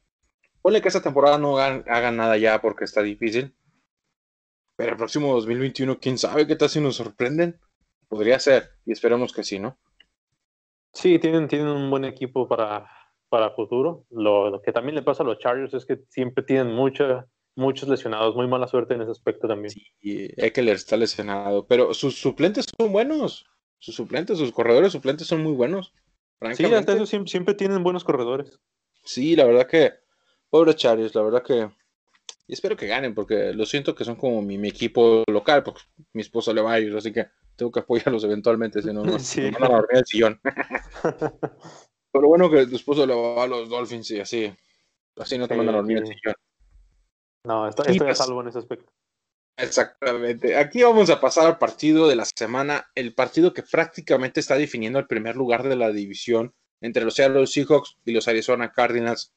Ponle que esta temporada no hagan, nada ya porque está difícil. Pero el próximo 2021, quién sabe qué tal si nos sorprenden. Podría ser, y esperemos que sí, ¿no? Sí, tienen, tienen un buen equipo para, para futuro. Lo, que también le pasa a los Chargers es que siempre tienen mucha, muchos lesionados, muy mala suerte en ese aspecto también. Sí, Eckler está lesionado, pero sus suplentes son buenos. Sus suplentes, sus corredores suplentes son muy buenos. Sí, hasta eso siempre, siempre tienen buenos corredores. Sí, la verdad que Pobre Chargers, la verdad que. Y espero que ganen, porque lo siento que son como mi, equipo local, porque mi esposa le va a ellos, así que tengo que apoyarlos eventualmente, si no, no, sí. van a dormir el sillón. Pero bueno que tu esposo le va a los Dolphins y así. Así no te van a dormir el sillón. No, estoy, estoy a pues salvo en ese aspecto. Exactamente. Aquí vamos a pasar al partido de la semana, el partido que prácticamente está definiendo el primer lugar de la división entre los Seattle Seahawks y los Arizona Cardinals.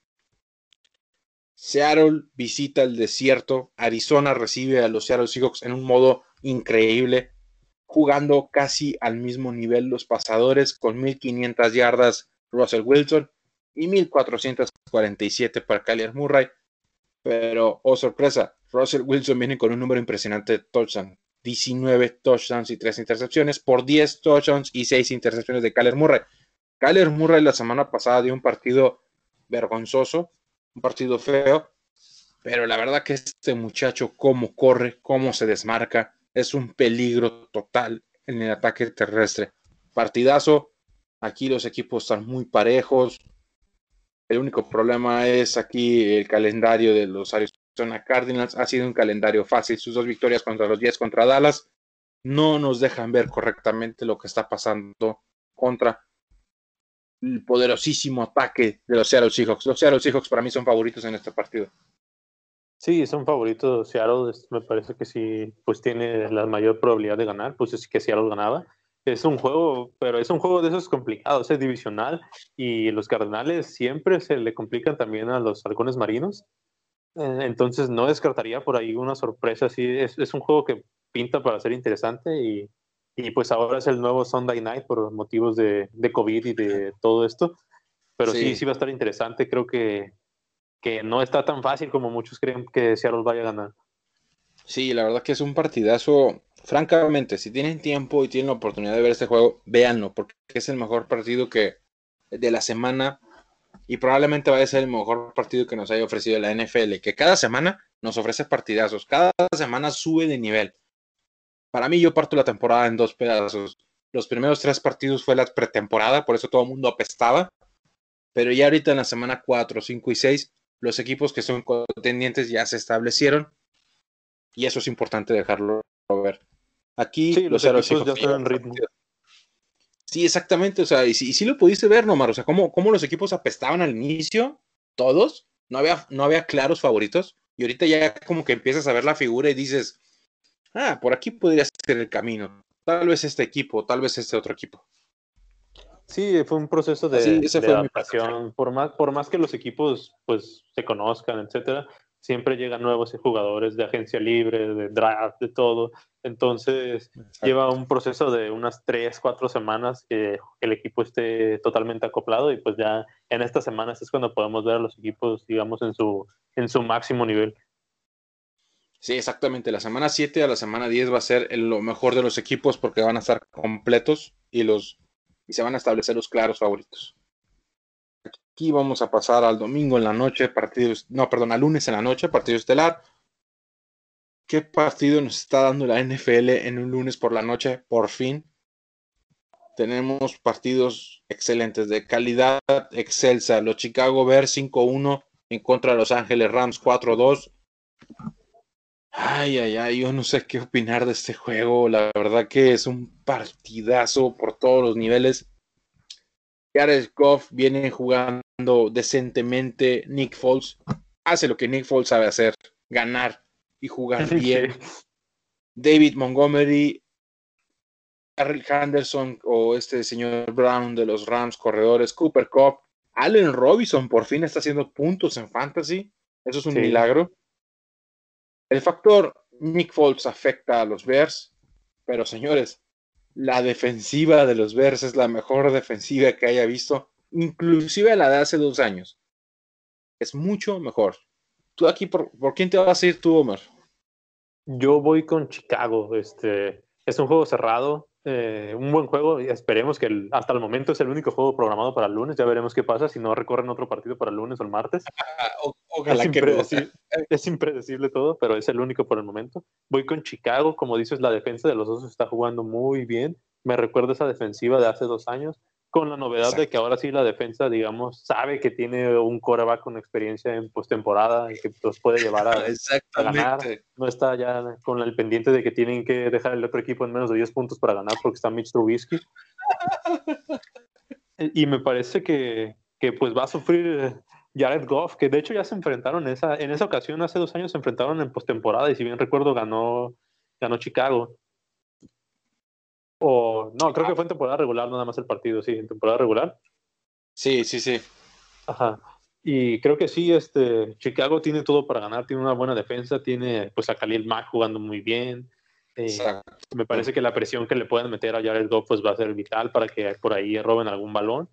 Seattle visita el desierto, Arizona recibe a los Seattle Seahawks en un modo increíble, jugando casi al mismo nivel los pasadores con 1500 yardas Russell Wilson y 1447 para Kyler Murray. Pero, oh sorpresa, Russell Wilson viene con un número impresionante de touchdowns. 19 touchdowns y 3 intercepciones por 10 touchdowns y 6 intercepciones de Kyler Murray. Kyler Murray la semana pasada dio un partido vergonzoso, un partido feo, pero la verdad que este muchacho, cómo corre, cómo se desmarca, es un peligro total en el ataque terrestre. Partidazo, aquí los equipos están muy parejos. El único problema es aquí el calendario de los Arizona Cardinals. Ha sido un calendario fácil. Sus dos victorias contra los 10 contra Dallas no nos dejan ver correctamente lo que está pasando contra el poderosísimo ataque de los Seattle Seahawks. Los Seattle Seahawks para mí son favoritos en este partido. Sí, son favoritos. Seattle me parece que sí, pues tiene la mayor probabilidad de ganar, pues es que Seattle ganaba. Es un juego, pero es un juego de esos complicados, es divisional y los Cardenales siempre se le complican también a los halcones marinos. Eh, entonces no descartaría por ahí una sorpresa. Sí, es, es un juego que pinta para ser interesante y y pues ahora es el nuevo Sunday Night por motivos de, de COVID y de todo esto. Pero sí. sí, va a estar interesante. Creo que, que no está tan fácil como muchos creen que Seattle vaya a ganar. Sí, la verdad que es un partidazo. Francamente, si tienen tiempo y tienen la oportunidad de ver este juego, véanlo, porque es el mejor partido que de la semana y probablemente vaya a ser el mejor partido que nos haya ofrecido la NFL, que cada semana nos ofrece partidazos, cada semana sube de nivel. Para mí yo parto la temporada en dos pedazos. Los primeros tres partidos fue la pretemporada, por eso todo el mundo apestaba. Pero ya ahorita en la semana 4, 5 y 6, los equipos que son contendientes ya se establecieron. Y eso es importante dejarlo ver. Aquí los, equipos ya están en ritmo. Sí, exactamente, o sea, y sí, lo pudiste ver, Nomar, o sea, cómo, cómo los equipos apestaban al inicio, todos, no había, no había claros favoritos, y ahorita ya como que empiezas a ver la figura y dices, ah, por aquí podría ser el camino, tal vez este equipo, tal vez este otro equipo. Sí, fue un proceso de, adaptación, por más, por más que los equipos pues se conozcan, etcétera, siempre llegan nuevos jugadores de agencia libre, de draft, de todo. Entonces lleva un proceso de unas tres, cuatro semanas que el equipo esté totalmente acoplado y pues ya en estas semanas es cuando podemos ver a los equipos, digamos, en su, en su máximo nivel. Sí, exactamente. La semana 7 a la semana 10 va a ser lo mejor de los equipos porque van a estar completos y, los, y se van a establecer los claros favoritos. Aquí vamos a pasar al domingo en la noche, partidos, no, perdón, al lunes en la noche, partido estelar. ¿Qué partido nos está dando la NFL en un lunes por la noche? Por fin. Tenemos partidos excelentes, de calidad excelsa. Los Chicago Bears 5-1 en contra de Los Ángeles Rams 4-2. Ay, ay, ay, yo no sé qué opinar de este juego. La verdad que es un partidazo por todos los niveles. Jared Goff viene jugando decentemente. Nick Foles hace lo que Nick Foles sabe hacer, ganar y jugar bien. David Montgomery, Harry Henderson o este señor Brown de los Rams, corredores, Cooper Cup, Allen Robinson por fin está haciendo puntos en fantasy. Eso es un milagro. El factor Nick Foles afecta a los Bears, pero señores, la defensiva de los Bears es la mejor defensiva que haya visto, inclusive la de hace dos años. Es mucho mejor. ¿Tú aquí por, quién te vas a ir tú, Omar? Yo voy con Chicago. Este, es un juego cerrado, eh, un buen juego. Y esperemos que hasta el momento es el único juego programado para el lunes. Ya veremos qué pasa si no recorren otro partido para el lunes o el martes. ojalá es, impredecible, es impredecible todo, pero es el único por el momento. Voy con Chicago. Como dices, la defensa de los dos está jugando muy bien. Me recuerda esa defensiva de hace dos años con la novedad de que ahora sí la defensa, digamos, sabe que tiene un coreback con experiencia en postemporada y que los puede llevar a, ganar. No está ya con el pendiente de que tienen que dejar el otro equipo en menos de 10 puntos para ganar porque está Mitch Trubisky. y me parece que, que, pues va a sufrir Jared Goff, que de hecho ya se enfrentaron esa, en esa ocasión, hace dos años se enfrentaron en postemporada y si bien recuerdo ganó, ganó Chicago. O no, creo que fue en temporada regular nada más el partido, sí, en temporada regular. Sí, sí, sí. Ajá. Y creo que sí, este, Chicago tiene todo para ganar, tiene una buena defensa, tiene pues a Khalil Mack jugando muy bien. Eh, me parece que la presión que le pueden meter a Jared Goff pues va a ser vital para que por ahí roben algún balón.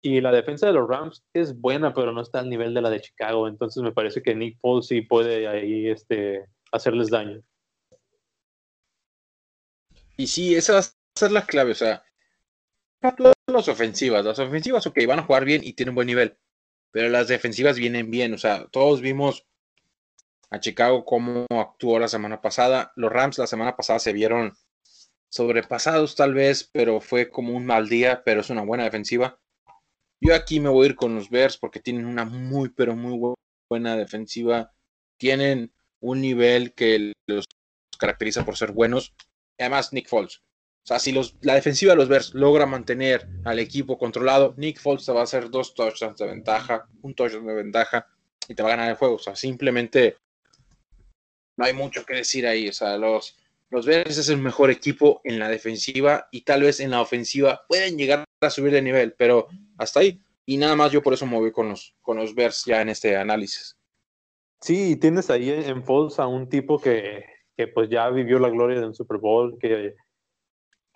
Y la defensa de los Rams es buena, pero no está al nivel de la de Chicago. Entonces me parece que Nick Foles sí puede ahí este, hacerles daño. Y sí, esa va a ser la clave. O sea, las ofensivas. Las ofensivas, ok, van a jugar bien y tienen buen nivel. Pero las defensivas vienen bien. O sea, todos vimos a Chicago cómo actuó la semana pasada. Los Rams la semana pasada se vieron sobrepasados tal vez, pero fue como un mal día, pero es una buena defensiva. Yo aquí me voy a ir con los Bears porque tienen una muy, pero muy buena defensiva. Tienen un nivel que los caracteriza por ser buenos además Nick Foles. O sea, si los, la defensiva de los Bears logra mantener al equipo controlado, Nick Foles te va a hacer dos touchdowns de ventaja, un touchdown de ventaja y te va a ganar el juego. O sea, simplemente no hay mucho que decir ahí. O sea, los, los Bears es el mejor equipo en la defensiva y tal vez en la ofensiva pueden llegar a subir de nivel, pero hasta ahí. Y nada más yo por eso me voy con los, con los Bears ya en este análisis. Sí, tienes ahí en Foles a un tipo que que pues ya vivió la gloria de un Super Bowl, que,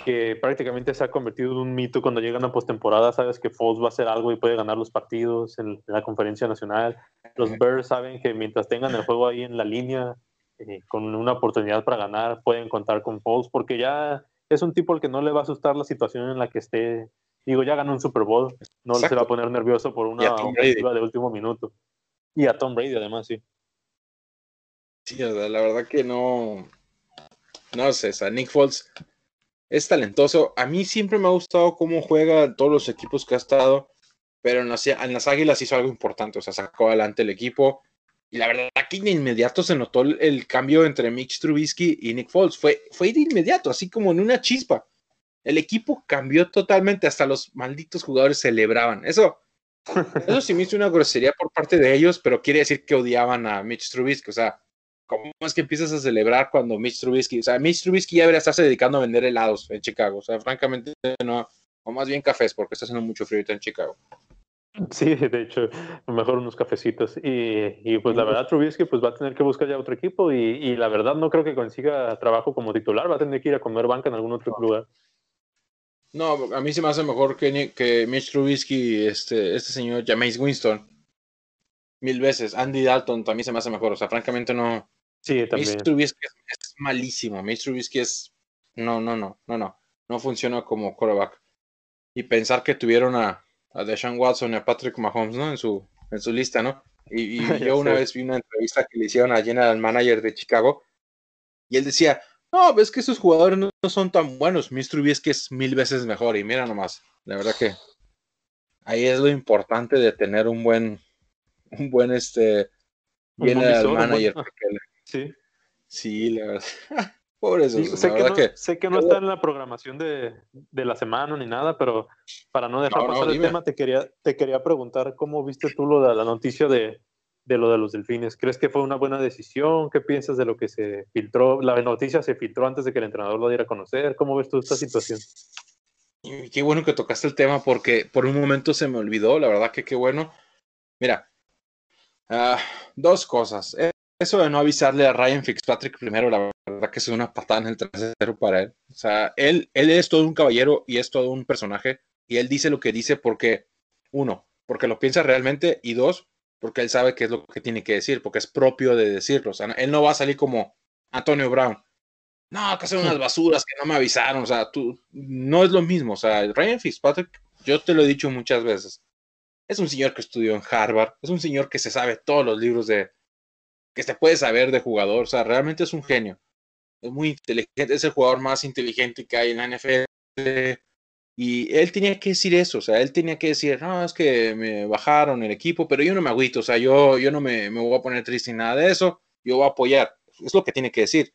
que prácticamente se ha convertido en un mito cuando llegan a postemporada, sabes que Foles va a hacer algo y puede ganar los partidos en, la conferencia nacional. Los Bears saben que mientras tengan el juego ahí en la línea, eh, con una oportunidad para ganar, pueden contar con Foles, porque ya es un tipo al que no le va a asustar la situación en la que esté. Digo, ya ganó un Super Bowl, no se va a poner nervioso por una ofensiva de último minuto. Y a Tom Brady, además, sí. Sí, la verdad que no. No sé, o Nick Foles es talentoso. A mí siempre me ha gustado cómo juega todos los equipos que ha estado, pero en las, en las Águilas hizo algo importante, o sea, sacó adelante el equipo. Y la verdad que de inmediato se notó el, cambio entre Mitch Trubisky y Nick Foles. Fue, fue de inmediato, así como en una chispa. El equipo cambió totalmente, hasta los malditos jugadores celebraban. Eso, eso sí me hizo una grosería por parte de ellos, pero quiere decir que odiaban a Mitch Trubisky. O sea, ¿cómo es que empiezas a celebrar cuando Mitch Trubisky, o sea, Mitch Trubisky ya debería estarse dedicando a vender helados en Chicago? O sea, francamente no, o más bien cafés, porque está haciendo mucho frío en Chicago. Sí, de hecho, mejor unos cafecitos. Y, y, pues la verdad, Trubisky pues va a tener que buscar ya otro equipo y, y, la verdad no creo que consiga trabajo como titular, va a tener que ir a comer banca en algún otro lugar. No, a mí se me hace mejor que, que Mitch Trubisky, este, este señor Jameis Winston. Mil veces. Andy Dalton también se me hace mejor. O sea, francamente no. Sí, también. Mitch Trubisky es, malísimo. Mitch Trubisky es. No, no, no, no, no. No funciona como quarterback. Y pensar que tuvieron a, a Deshaun Watson y a Patrick Mahomes, ¿no? En su, en su lista, ¿no? Y, y yo una vez vi una entrevista que le hicieron a General Manager de Chicago y él decía, no, ves que esos jugadores no, no son tan buenos, Mitch Trubisky es mil veces mejor y mira nomás, la verdad que ahí es lo importante de tener un buen, un buen este, General Manager. porque Sí. sí, la verdad. Por eso, Sí, sé, que no, que sé que no está en la programación de, de la semana ni nada, pero para no dejar No, no, pasar el tema, te quería, te quería preguntar cómo viste tú lo de la noticia de, de lo de los delfines. ¿Crees que fue una buena decisión? ¿Qué piensas de lo que se filtró? La noticia se filtró antes de que el entrenador lo diera a conocer. ¿Cómo ves tú esta situación? Y qué bueno que tocaste el tema porque por un momento se me olvidó, la verdad que qué bueno. Mira, ah, dos cosas. Eso de no avisarle a Ryan Fitzpatrick primero, la verdad que es una patada en el trasero para él. O sea, él, él es todo un caballero y es todo un personaje y él dice lo que dice porque, uno, porque lo piensa realmente y dos, porque él sabe qué es lo que tiene que decir, porque es propio de decirlo. O sea, él no va a salir como Antonio Brown. No, que son unas basuras que no me avisaron. O sea, tú no es lo mismo. O sea, Ryan Fitzpatrick, yo te lo he dicho muchas veces. Es un señor que estudió en Harvard, es un señor que se sabe todos los libros de que se puede saber de jugador. O sea, realmente es un genio. Es muy inteligente, es el jugador más inteligente que hay en la NFL. Y él tenía que decir eso, o sea, él tenía que decir, no, es que me bajaron el equipo, pero yo no me agüito, o sea, yo, yo no me, me voy a poner triste ni nada de eso, yo voy a apoyar, es lo que tiene que decir.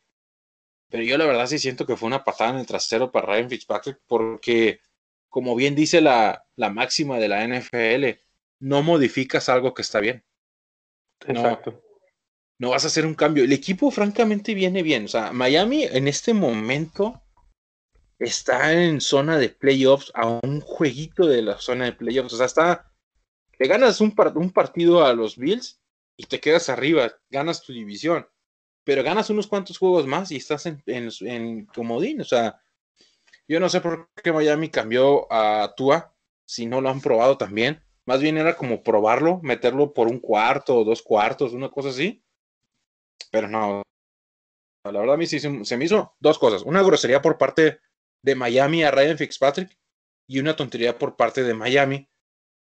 Pero yo la verdad sí siento que fue una patada en el trasero para Ryan Fitzpatrick, porque como bien dice la, la máxima de la NFL, no modificas algo que está bien. Exacto. Vas a hacer un cambio. El equipo francamente viene bien, o sea, Miami en este momento está en zona de playoffs a un jueguito de la zona de playoffs. O sea, está. Le ganas un, par- un partido a los Bills y te quedas arriba, ganas tu división. Pero ganas unos cuantos juegos más y estás en, en comodín. O sea, yo no sé por qué Miami cambió a Tua si no lo han probado también. Más bien era como probarlo, meterlo por un cuarto o dos cuartos, una cosa así. Pero no. La verdad, a mí sí se, me hizo dos cosas. Una grosería por parte de Miami a Ryan Fitzpatrick y una tontería por parte de Miami.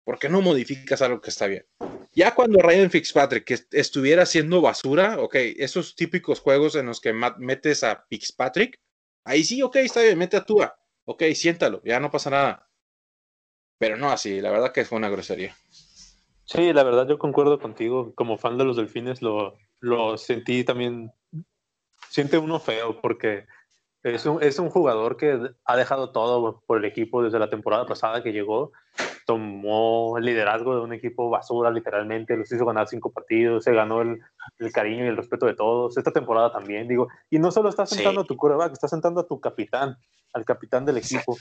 ¿Por qué no modificas algo que está bien? Ya cuando Ryan Fitzpatrick estuviera haciendo basura, ok, esos típicos juegos en los que metes a Fitzpatrick, ahí sí, ok, está bien, mete a Tua, ok, siéntalo, ya no pasa nada. Pero no así, la verdad que fue una grosería. Sí, la verdad yo concuerdo contigo. Como fan de los delfines lo, lo sentí también. Siente uno feo porque es un, es un jugador que ha dejado todo por el equipo desde la temporada pasada que llegó. Tomó el liderazgo de un equipo basura, literalmente. Los hizo ganar cinco partidos. Se ganó el, el cariño y el respeto de todos. Esta temporada también, digo. Y no solo estás Sí. sentando a tu quarterback, estás sentando a tu capitán, al capitán del equipo.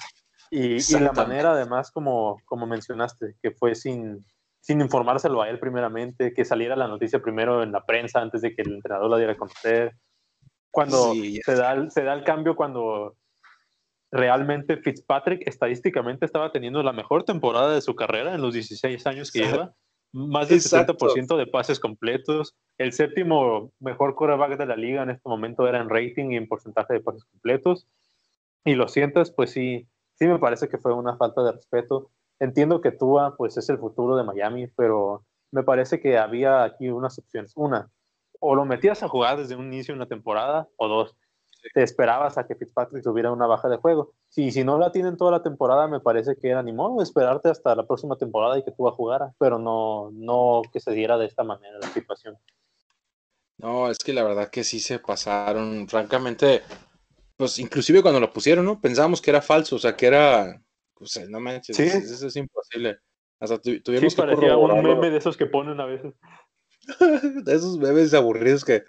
Y, y la manera, además, como, como mencionaste, que fue sin, sin informárselo a él primeramente, que saliera la noticia primero en la prensa antes de que el entrenador la diera a conocer. Cuando Sí, se, da el, se da el cambio, cuando realmente Fitzpatrick estadísticamente estaba teniendo la mejor temporada de su carrera en los 16 años que Exacto. lleva. Más del Exacto. 60% de pases completos. El séptimo mejor quarterback de la liga en este momento era en rating y en porcentaje de pases completos. Y lo sientes, pues sí, sí me parece que fue una falta de respeto. Entiendo que Tua pues es el futuro de Miami, pero me parece que había aquí unas opciones. Una, o lo metías a jugar desde un inicio de una temporada, o dos, te esperabas a que Fitzpatrick tuviera una baja de juego. Si, si no la tienen toda la temporada, me parece que era ni modo esperarte hasta la próxima temporada y que Tua jugara, pero no, no que se diera de esta manera la situación. No, es que la verdad que sí se pasaron. Francamente, pues inclusive cuando lo pusieron, ¿no? Pensábamos que era falso, o sea, que era, pues no manches, Sí. eso es imposible. Hasta tu- Sí, tuvimos que parecía un meme de esos que ponen a veces. de esos bebés aburridos que.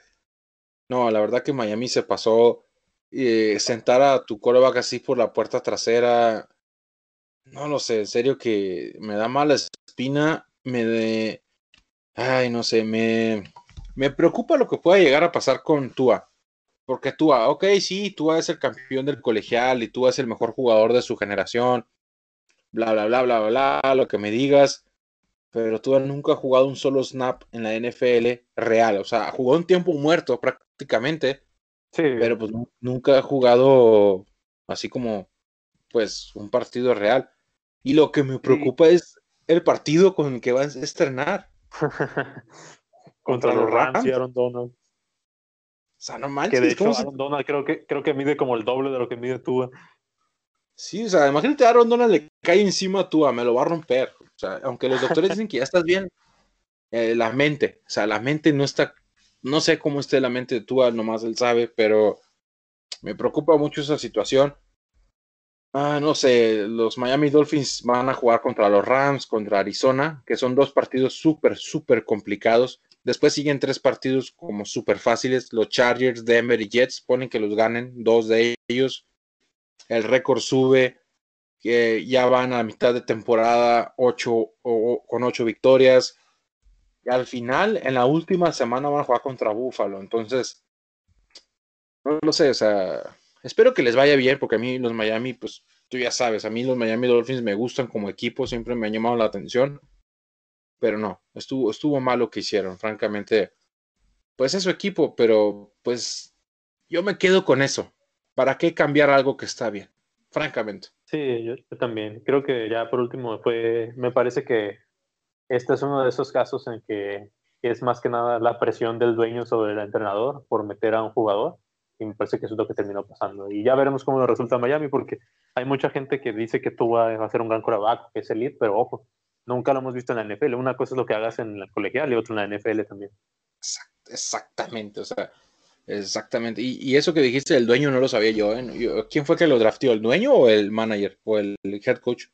No, la verdad que Miami se pasó. eh, sentar a tu coreback así por la puerta trasera. No lo sé, en serio que me da mala espina. Me de. Ay, no sé, me. Me preocupa lo que pueda llegar a pasar con Tua. Porque Tua, ok, sí, Tua es el campeón del colegial y Tua es el mejor jugador de su generación. Bla, bla, bla, bla, bla, lo que me digas pero Tua nunca ha jugado un solo snap en la NFL real. O sea, jugó un tiempo muerto prácticamente, Sí, pero pues nu- nunca ha jugado así como, pues, un partido real. Y lo que me preocupa es el partido con el que va a estrenar. contra los Rams y Aaron Donald. O sea, no Que manches, de hecho ¿cómo se- Aaron Donald creo que, creo que mide como el doble de lo que mide Tua. Sí, o sea, imagínate a Aaron Donald le cae encima Tua, me lo va a romper. O sea, aunque los doctores dicen que ya estás bien, eh, la mente, o sea, la mente no está, no sé cómo esté la mente de Tua, nomás él sabe, pero me preocupa mucho esa situación. Ah, no sé, los Miami Dolphins van a jugar contra los Rams, contra Arizona, que son dos partidos súper, súper complicados. Después siguen tres partidos como súper fáciles. Los Chargers, Denver y Jets ponen que los ganen, dos de ellos. El récord sube, que ya van a mitad de temporada ocho, o- con ocho victorias. Y al final, en la última semana van a jugar contra Buffalo. Entonces, no lo sé, o sea, espero que les vaya bien, porque a mí los Miami, pues tú ya sabes, a mí los Miami Dolphins me gustan como equipo, siempre me han llamado la atención. Pero no, estuvo, estuvo mal lo que hicieron, francamente. Pues es su equipo, pero pues yo me quedo con eso. ¿Para qué cambiar algo que está bien? Francamente. Sí, yo, yo también. Creo que ya por último fue, me parece que este es uno de esos casos en que es más que nada la presión del dueño sobre el entrenador por meter a un jugador. Y me parece que eso es lo que terminó pasando. Y ya veremos cómo lo resulta Miami, porque hay mucha gente que dice que tú va a ser un gran coreback, que es elite, pero ojo, nunca lo hemos visto en la NFL. Una cosa es lo que hagas en la colegial y otra en la NFL también. Exactamente, o sea, exactamente. Y, y eso que dijiste del dueño no lo sabía yo, ¿eh? Yo- ¿Quién fue que lo drafteó? ¿El dueño o el manager? ¿O el head coach?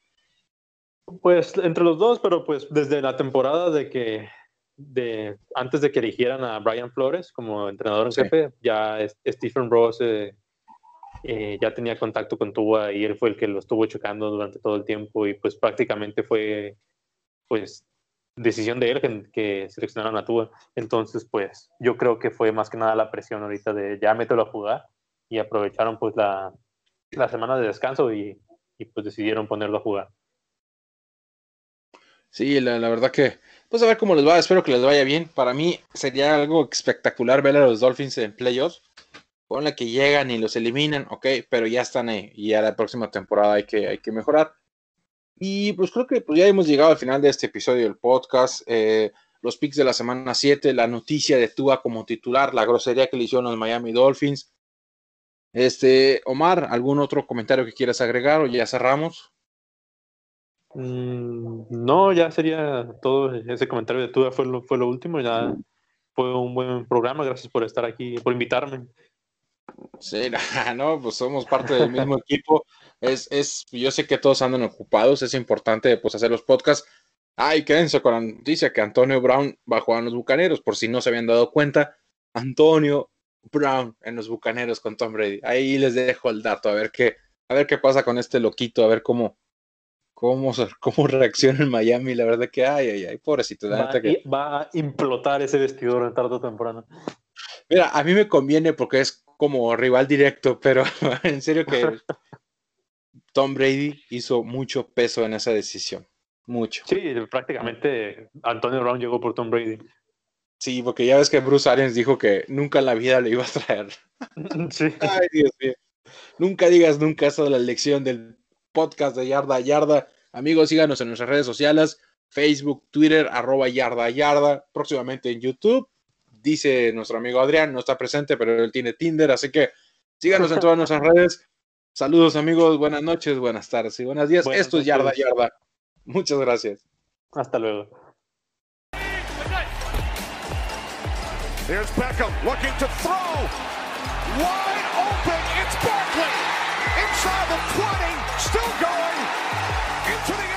Pues entre los dos, pero pues desde la temporada de que, de, antes de que eligieran a Brian Flores como entrenador en Sí. jefe, ya Stephen Ross eh, eh, ya tenía contacto con Tua y él fue el que lo estuvo checando durante todo el tiempo y pues prácticamente fue pues decisión de él que, seleccionaran a Tua. Entonces pues yo creo que fue más que nada la presión ahorita de ya mételo a jugar y aprovecharon pues la, la semana de descanso y, y pues decidieron ponerlo a jugar. Sí, la, la verdad que, pues a ver cómo les va, espero que les vaya bien. Para mí sería algo espectacular ver a los Dolphins en playoffs. Ponle que llegan y los eliminan, ok, pero ya están ahí. Y ya la próxima temporada hay que, hay que mejorar. Y pues creo que pues, ya hemos llegado al final de este episodio del podcast. Eh, los picks de la semana 7, la noticia de Tua como titular, la grosería que le hicieron los Miami Dolphins. Este, Omar, ¿algún otro comentario que quieras agregar o ya cerramos? Mm, no, ya sería todo. Ese comentario de Tua fue lo, fue lo último. Ya fue un buen programa. Gracias por estar aquí, por invitarme. Sí, no, pues somos parte del mismo equipo. Es, es, yo sé que todos andan ocupados, es importante pues hacer los podcasts. Ay, quédense con la noticia que Antonio Brown va a jugar en los Bucaneros, por si no se habían dado cuenta. Antonio Brown en los Bucaneros con Tom Brady. Ahí les dejo el dato, a ver qué, a ver qué pasa con este loquito, a ver cómo, cómo, cómo reacciona en Miami. La verdad que, ay, ay, ay, pobrecito. La Va, que, va a implotar ese vestidor tarde o temprano. Mira, a mí me conviene porque es como rival directo, pero en serio que Tom Brady hizo mucho peso en esa decisión. Mucho. Sí, prácticamente Antonio Brown llegó por Tom Brady. Sí, porque ya ves que Bruce Arians dijo que nunca en la vida le iba a traer. Sí. Ay, Dios mío. Nunca digas nunca eso de la lección del podcast de Yarda a Yarda. Amigos, síganos en nuestras redes sociales, Facebook, Twitter, arroba Yarda a Yarda, próximamente en YouTube. Dice nuestro amigo Adrián, no está presente, pero él tiene Tinder, así que síganos en todas nuestras redes. Saludos amigos, buenas noches, buenas tardes y buenos días. Buenas Esto es Yarda. Yarda. Muchas gracias. Hasta luego. Here's Beckham looking to throw. wide open. It's Barkley inside the 20, still going into the.